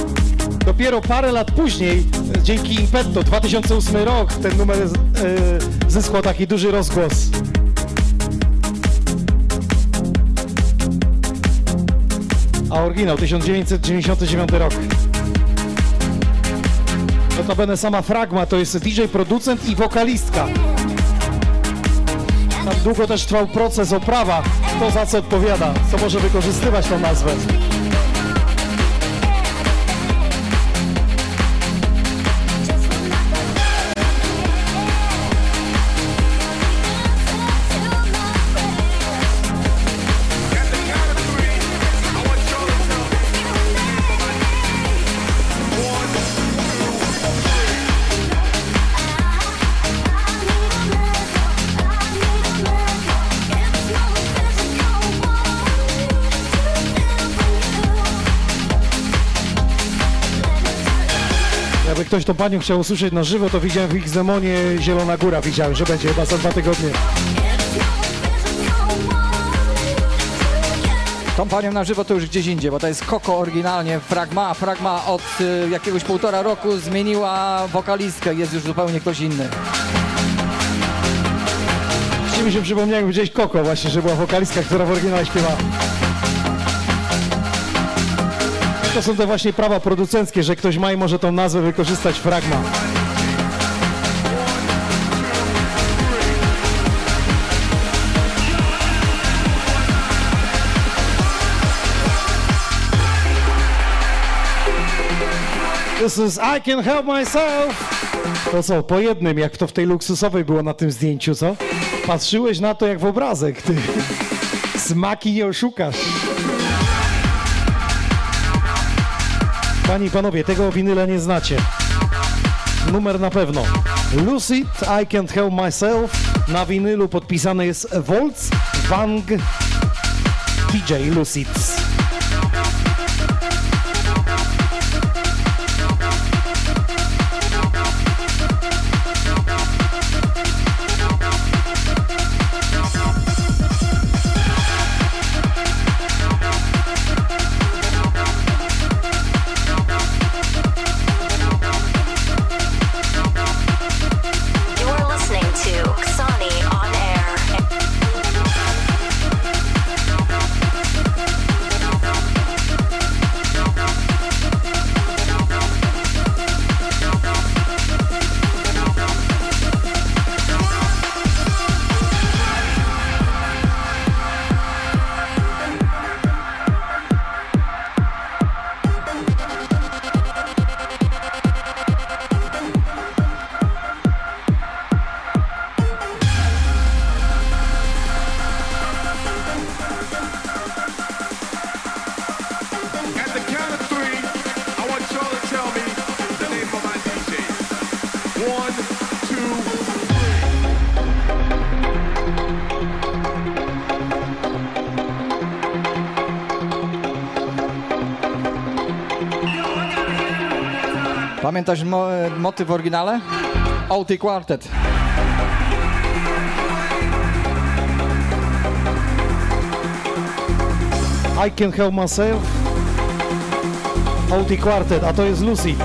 S1: Dopiero parę lat później, dzięki Impetto, 2008 rok, ten numer e, zyskał taki duży rozgłos. A oryginał 1999 rok. Notabene sama Fragma to jest DJ, producent i wokalistka. Tam długo też trwał proces oprawa, kto za co odpowiada, co może wykorzystywać tą nazwę. Ktoś tą panią chciał usłyszeć na żywo, to widziałem w Xdemonie Zielona Góra, widziałem, że będzie chyba za dwa tygodnie.
S2: Tą panią na żywo to już gdzieś indziej, bo to jest Koko oryginalnie, Fragma, Fragma od y, jakiegoś półtora roku zmieniła wokalistkę, jest już zupełnie ktoś inny.
S1: Dzisiaj mi się przypomniałem gdzieś Koko właśnie, że była wokalistka, która w oryginale śpiewa. To są te właśnie prawa producenckie, że ktoś ma i może tą nazwę wykorzystać fragma. This is I can help myself. To co, po jednym, jak to w tej luksusowej było na tym zdjęciu, co? Patrzyłeś na to jak w obrazek, ty. Smaki nie oszukasz. Panie i panowie, tego winyle nie znacie. Numer na pewno. Lucid, I Can't Help Myself. Na winylu podpisany jest Volts Wang DJ Lucids.
S2: Pamiętasz mo motyw w oryginale? OT Quartet.
S1: I Can Help Myself. OT Quartet, a to jest Lucid.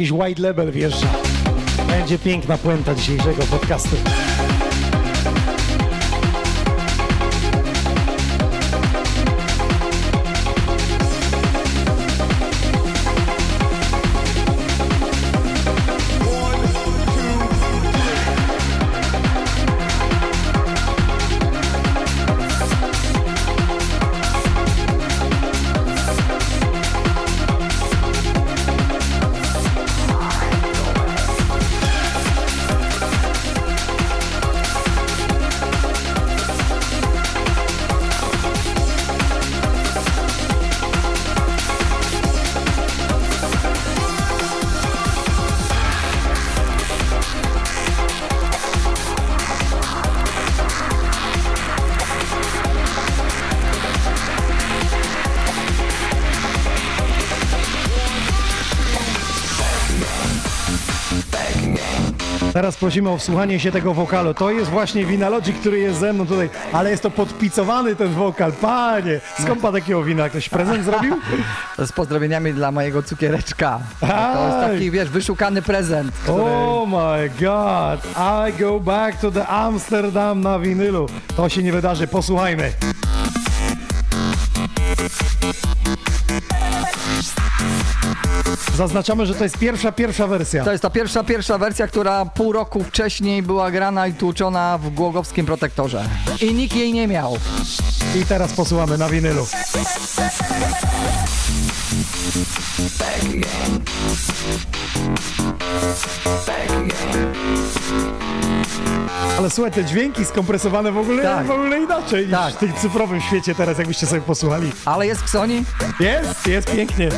S1: Jakiś white label wjeżdża. Będzie piękna puenta dzisiejszego podcastu. Teraz prosimy o wsłuchanie się tego wokalu. To jest właśnie Winalogic, który jest ze mną tutaj, ale jest to podpicowany ten wokal. Panie, skąd pan takiego wina? Ktoś prezent zrobił?
S2: Z pozdrowieniami dla mojego cukiereczka. To jest taki, wiesz, wyszukany prezent, który...
S1: Oh my god, I go back to the Amsterdam na winylu. To się nie wydarzy, posłuchajmy. Zaznaczamy, że to jest pierwsza, pierwsza wersja.
S2: To jest ta pierwsza, pierwsza wersja, która pół roku wcześniej była grana i tłuczona w Głogowskim Protektorze. I nikt jej nie miał.
S1: I teraz posłuchamy na winylu. Ale słuchaj, te dźwięki skompresowane w ogóle,
S2: Tak.
S1: w ogóle inaczej niż
S2: Tak.
S1: w tym cyfrowym świecie teraz, jakbyście sobie posłuchali.
S2: Ale jest w Sony?
S1: Jest, jest pięknie.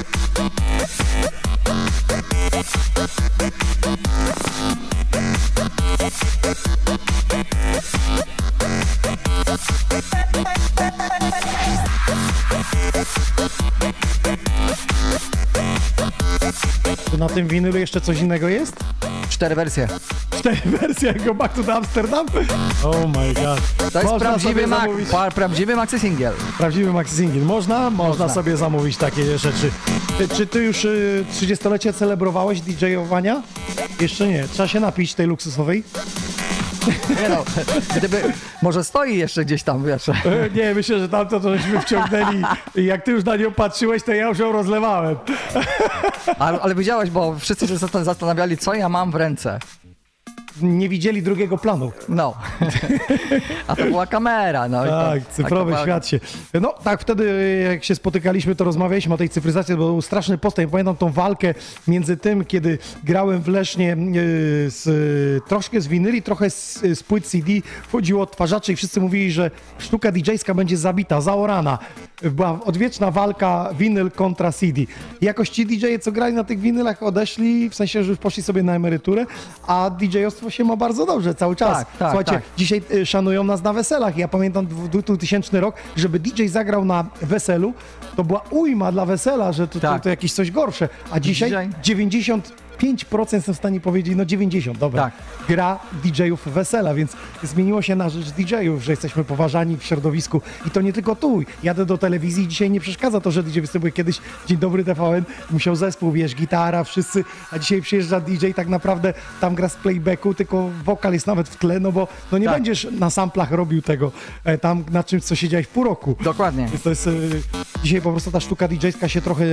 S1: Tym winylu jeszcze coś innego jest?
S2: Cztery wersje.
S1: Cztery wersje jak go Back to the Amsterdam? Oh my god.
S2: To jest
S1: Można
S2: prawdziwy,
S1: sobie
S2: Mac,
S1: zamówić-
S2: pa- prawdziwy maxi singiel.
S1: Prawdziwy maxi single. Można? Można sobie zamówić takie rzeczy. Ty, czy ty już y, 30-lecie celebrowałeś DJ-owania? Jeszcze nie. Trzeba się napić tej luksusowej.
S2: Nie no, gdyby... Może stoi jeszcze gdzieś tam, wiesz.
S1: E, Nie, myślę, że tamto to żeśmy wciągnęli i jak ty już na nią patrzyłeś, to ja już ją rozlewałem.
S2: Ale, ale widziałeś, bo wszyscy się zastan- zastanawiali, co ja mam w ręce.
S1: Nie widzieli drugiego planu.
S2: No. A to była kamera, no. i to-
S1: Tak, cyfrowy
S2: była-
S1: świat się. No tak, wtedy jak się spotykaliśmy, to rozmawialiśmy o tej cyfryzacji, bo był straszny postęp. Pamiętam tą walkę między tym, kiedy grałem w Lesznie yy, z, troszkę z winyli, trochę z, z płyt CD, wchodziło odtwarzacze i wszyscy mówili, że sztuka DJ-ska będzie zabita, zaorana. Była odwieczna walka winyl kontra CD. Jakoś ci DJ-e, co grali na tych winylach, odeszli, w sensie, że już poszli sobie na emeryturę, a DJ-ostwo się ma bardzo dobrze cały czas.
S2: Tak, tak,
S1: Słuchajcie,
S2: tak.
S1: Dzisiaj y, szanują nas na weselach. Ja pamiętam dwu- 2000 rok, żeby DJ zagrał na weselu, to była ujma dla wesela, że to, to,
S2: Tak.
S1: to jakieś coś gorsze. A dzisiaj
S2: Dzisiaj?
S1: 95% jestem w stanie powiedzieć, no 90, dobra,
S2: Tak.
S1: gra DJ-ów wesela, więc zmieniło się na rzecz DJ-ów, że jesteśmy poważani w środowisku. I to nie tylko tu. Jadę do telewizji i dzisiaj nie przeszkadza to, że DJ występuje. Kiedyś Dzień Dobry TVN musiał zespół, wiesz, gitara, wszyscy, a dzisiaj przyjeżdża DJ tak naprawdę tam gra z playbacku, tylko wokal jest nawet w tle, no bo no nie
S2: Tak.
S1: będziesz na samplach robił tego e, tam na czymś, co siedziałeś pół roku.
S2: Dokładnie.
S1: Więc to jest, e, dzisiaj po prostu ta sztuka DJ-ska się trochę e,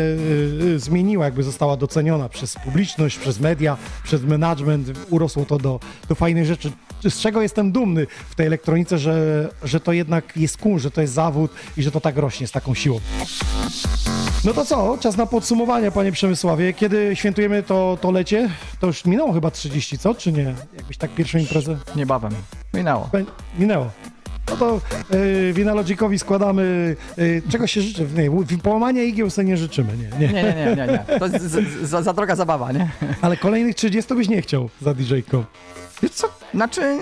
S1: e, zmieniła, jakby została doceniona przez publiczność, przez media, przez management, urosło to do, do fajnej rzeczy. Z czego jestem dumny w tej elektronice, że, że to jednak jest kun, że to jest zawód i że to tak rośnie z taką siłą. No to co, czas na podsumowanie, panie Przemysławie. Kiedy świętujemy to, to lecie? To już minęło chyba 30, co? Czy nie? Jakbyś tak pierwszą imprezę
S2: Niebawem. Minęło.
S1: Minęło. No to yy, Winalogicowi składamy. Yy, czego się życzy? Nie, połamania igieł sobie nie życzymy, nie,
S2: nie. Nie, nie, nie, nie. To jest z, z, za, za droga zabawa, nie?
S1: Ale kolejnych 30 byś nie chciał za DJ-ką.
S2: Wiesz co? Znaczy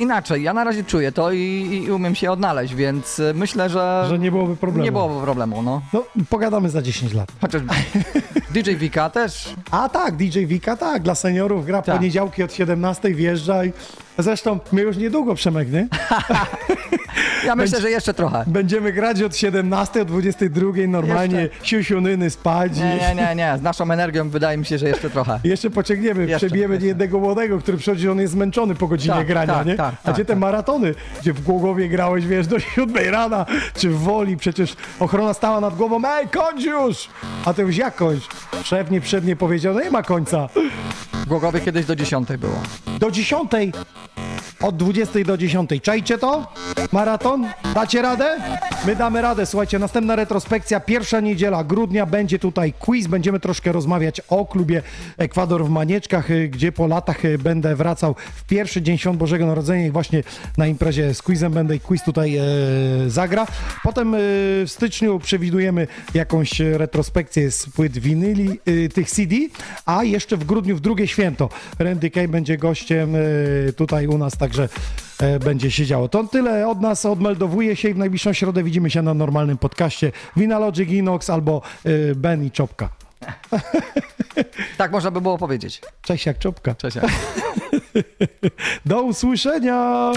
S2: inaczej, ja na razie czuję to i, i umiem się odnaleźć, więc y, myślę, że,
S1: Że nie byłoby problemu.
S2: nie byłoby problemu, no.
S1: No, pogadamy za 10 lat.
S2: Chociaż DJ Wika też
S1: A tak, DJ Wika, tak, dla seniorów gra
S2: Tak.
S1: poniedziałki od 17 wjeżdża i zresztą my już niedługo, Przemek, nie?
S2: Ja myślę, że jeszcze trochę.
S1: Będziemy grać od 17, od 22 normalnie, siusiunyny spać i
S2: Nie, nie, nie, nie. Z naszą energią wydaje mi się, że jeszcze trochę.
S1: jeszcze pociągniemy,
S2: Jeszcze,
S1: przebijemy
S2: jeszcze.
S1: jednego młodego, który przychodzi, on jest zmęczony po godzinie
S2: Tak,
S1: grania,
S2: tak,
S1: nie?
S2: tak,
S1: A
S2: tak,
S1: gdzie te
S2: tak.
S1: maratony, gdzie w Głogowie grałeś, wiesz, do 7 rana, czy w Woli, przecież ochrona stała nad głową, ej, kończ już! A to już jak kończ? Szef nie przednie powiedział, no nie ma końca.
S2: W Głogowie kiedyś do 10 było.
S1: Do 10 od 20 do 10. Czajcie to? Maraton? Dacie radę? My damy radę. Słuchajcie, następna retrospekcja, pierwsza niedziela grudnia, będzie tutaj quiz. Będziemy troszkę rozmawiać o klubie Ekwador w Manieczkach, y, gdzie po latach y, będę wracał w pierwszy dzień Świąt Bożego Narodzenia i właśnie na imprezie z quizem będę i quiz tutaj e, zagra. Potem e, w styczniu przewidujemy jakąś retrospekcję z płyt winyli, y, tych CD, a jeszcze w grudniu w drugie święto Randy Kay będzie gościem e, tutaj u nas, także e, będzie się działo. To tyle od nas, odmeldowuję się i w najbliższą środę widzimy się na normalnym podcaście Vinalogic Inox albo e, Ben i Czopka.
S2: Tak można by było powiedzieć.
S1: Cześć jak Czopka.
S2: Cześć.
S1: Do usłyszenia!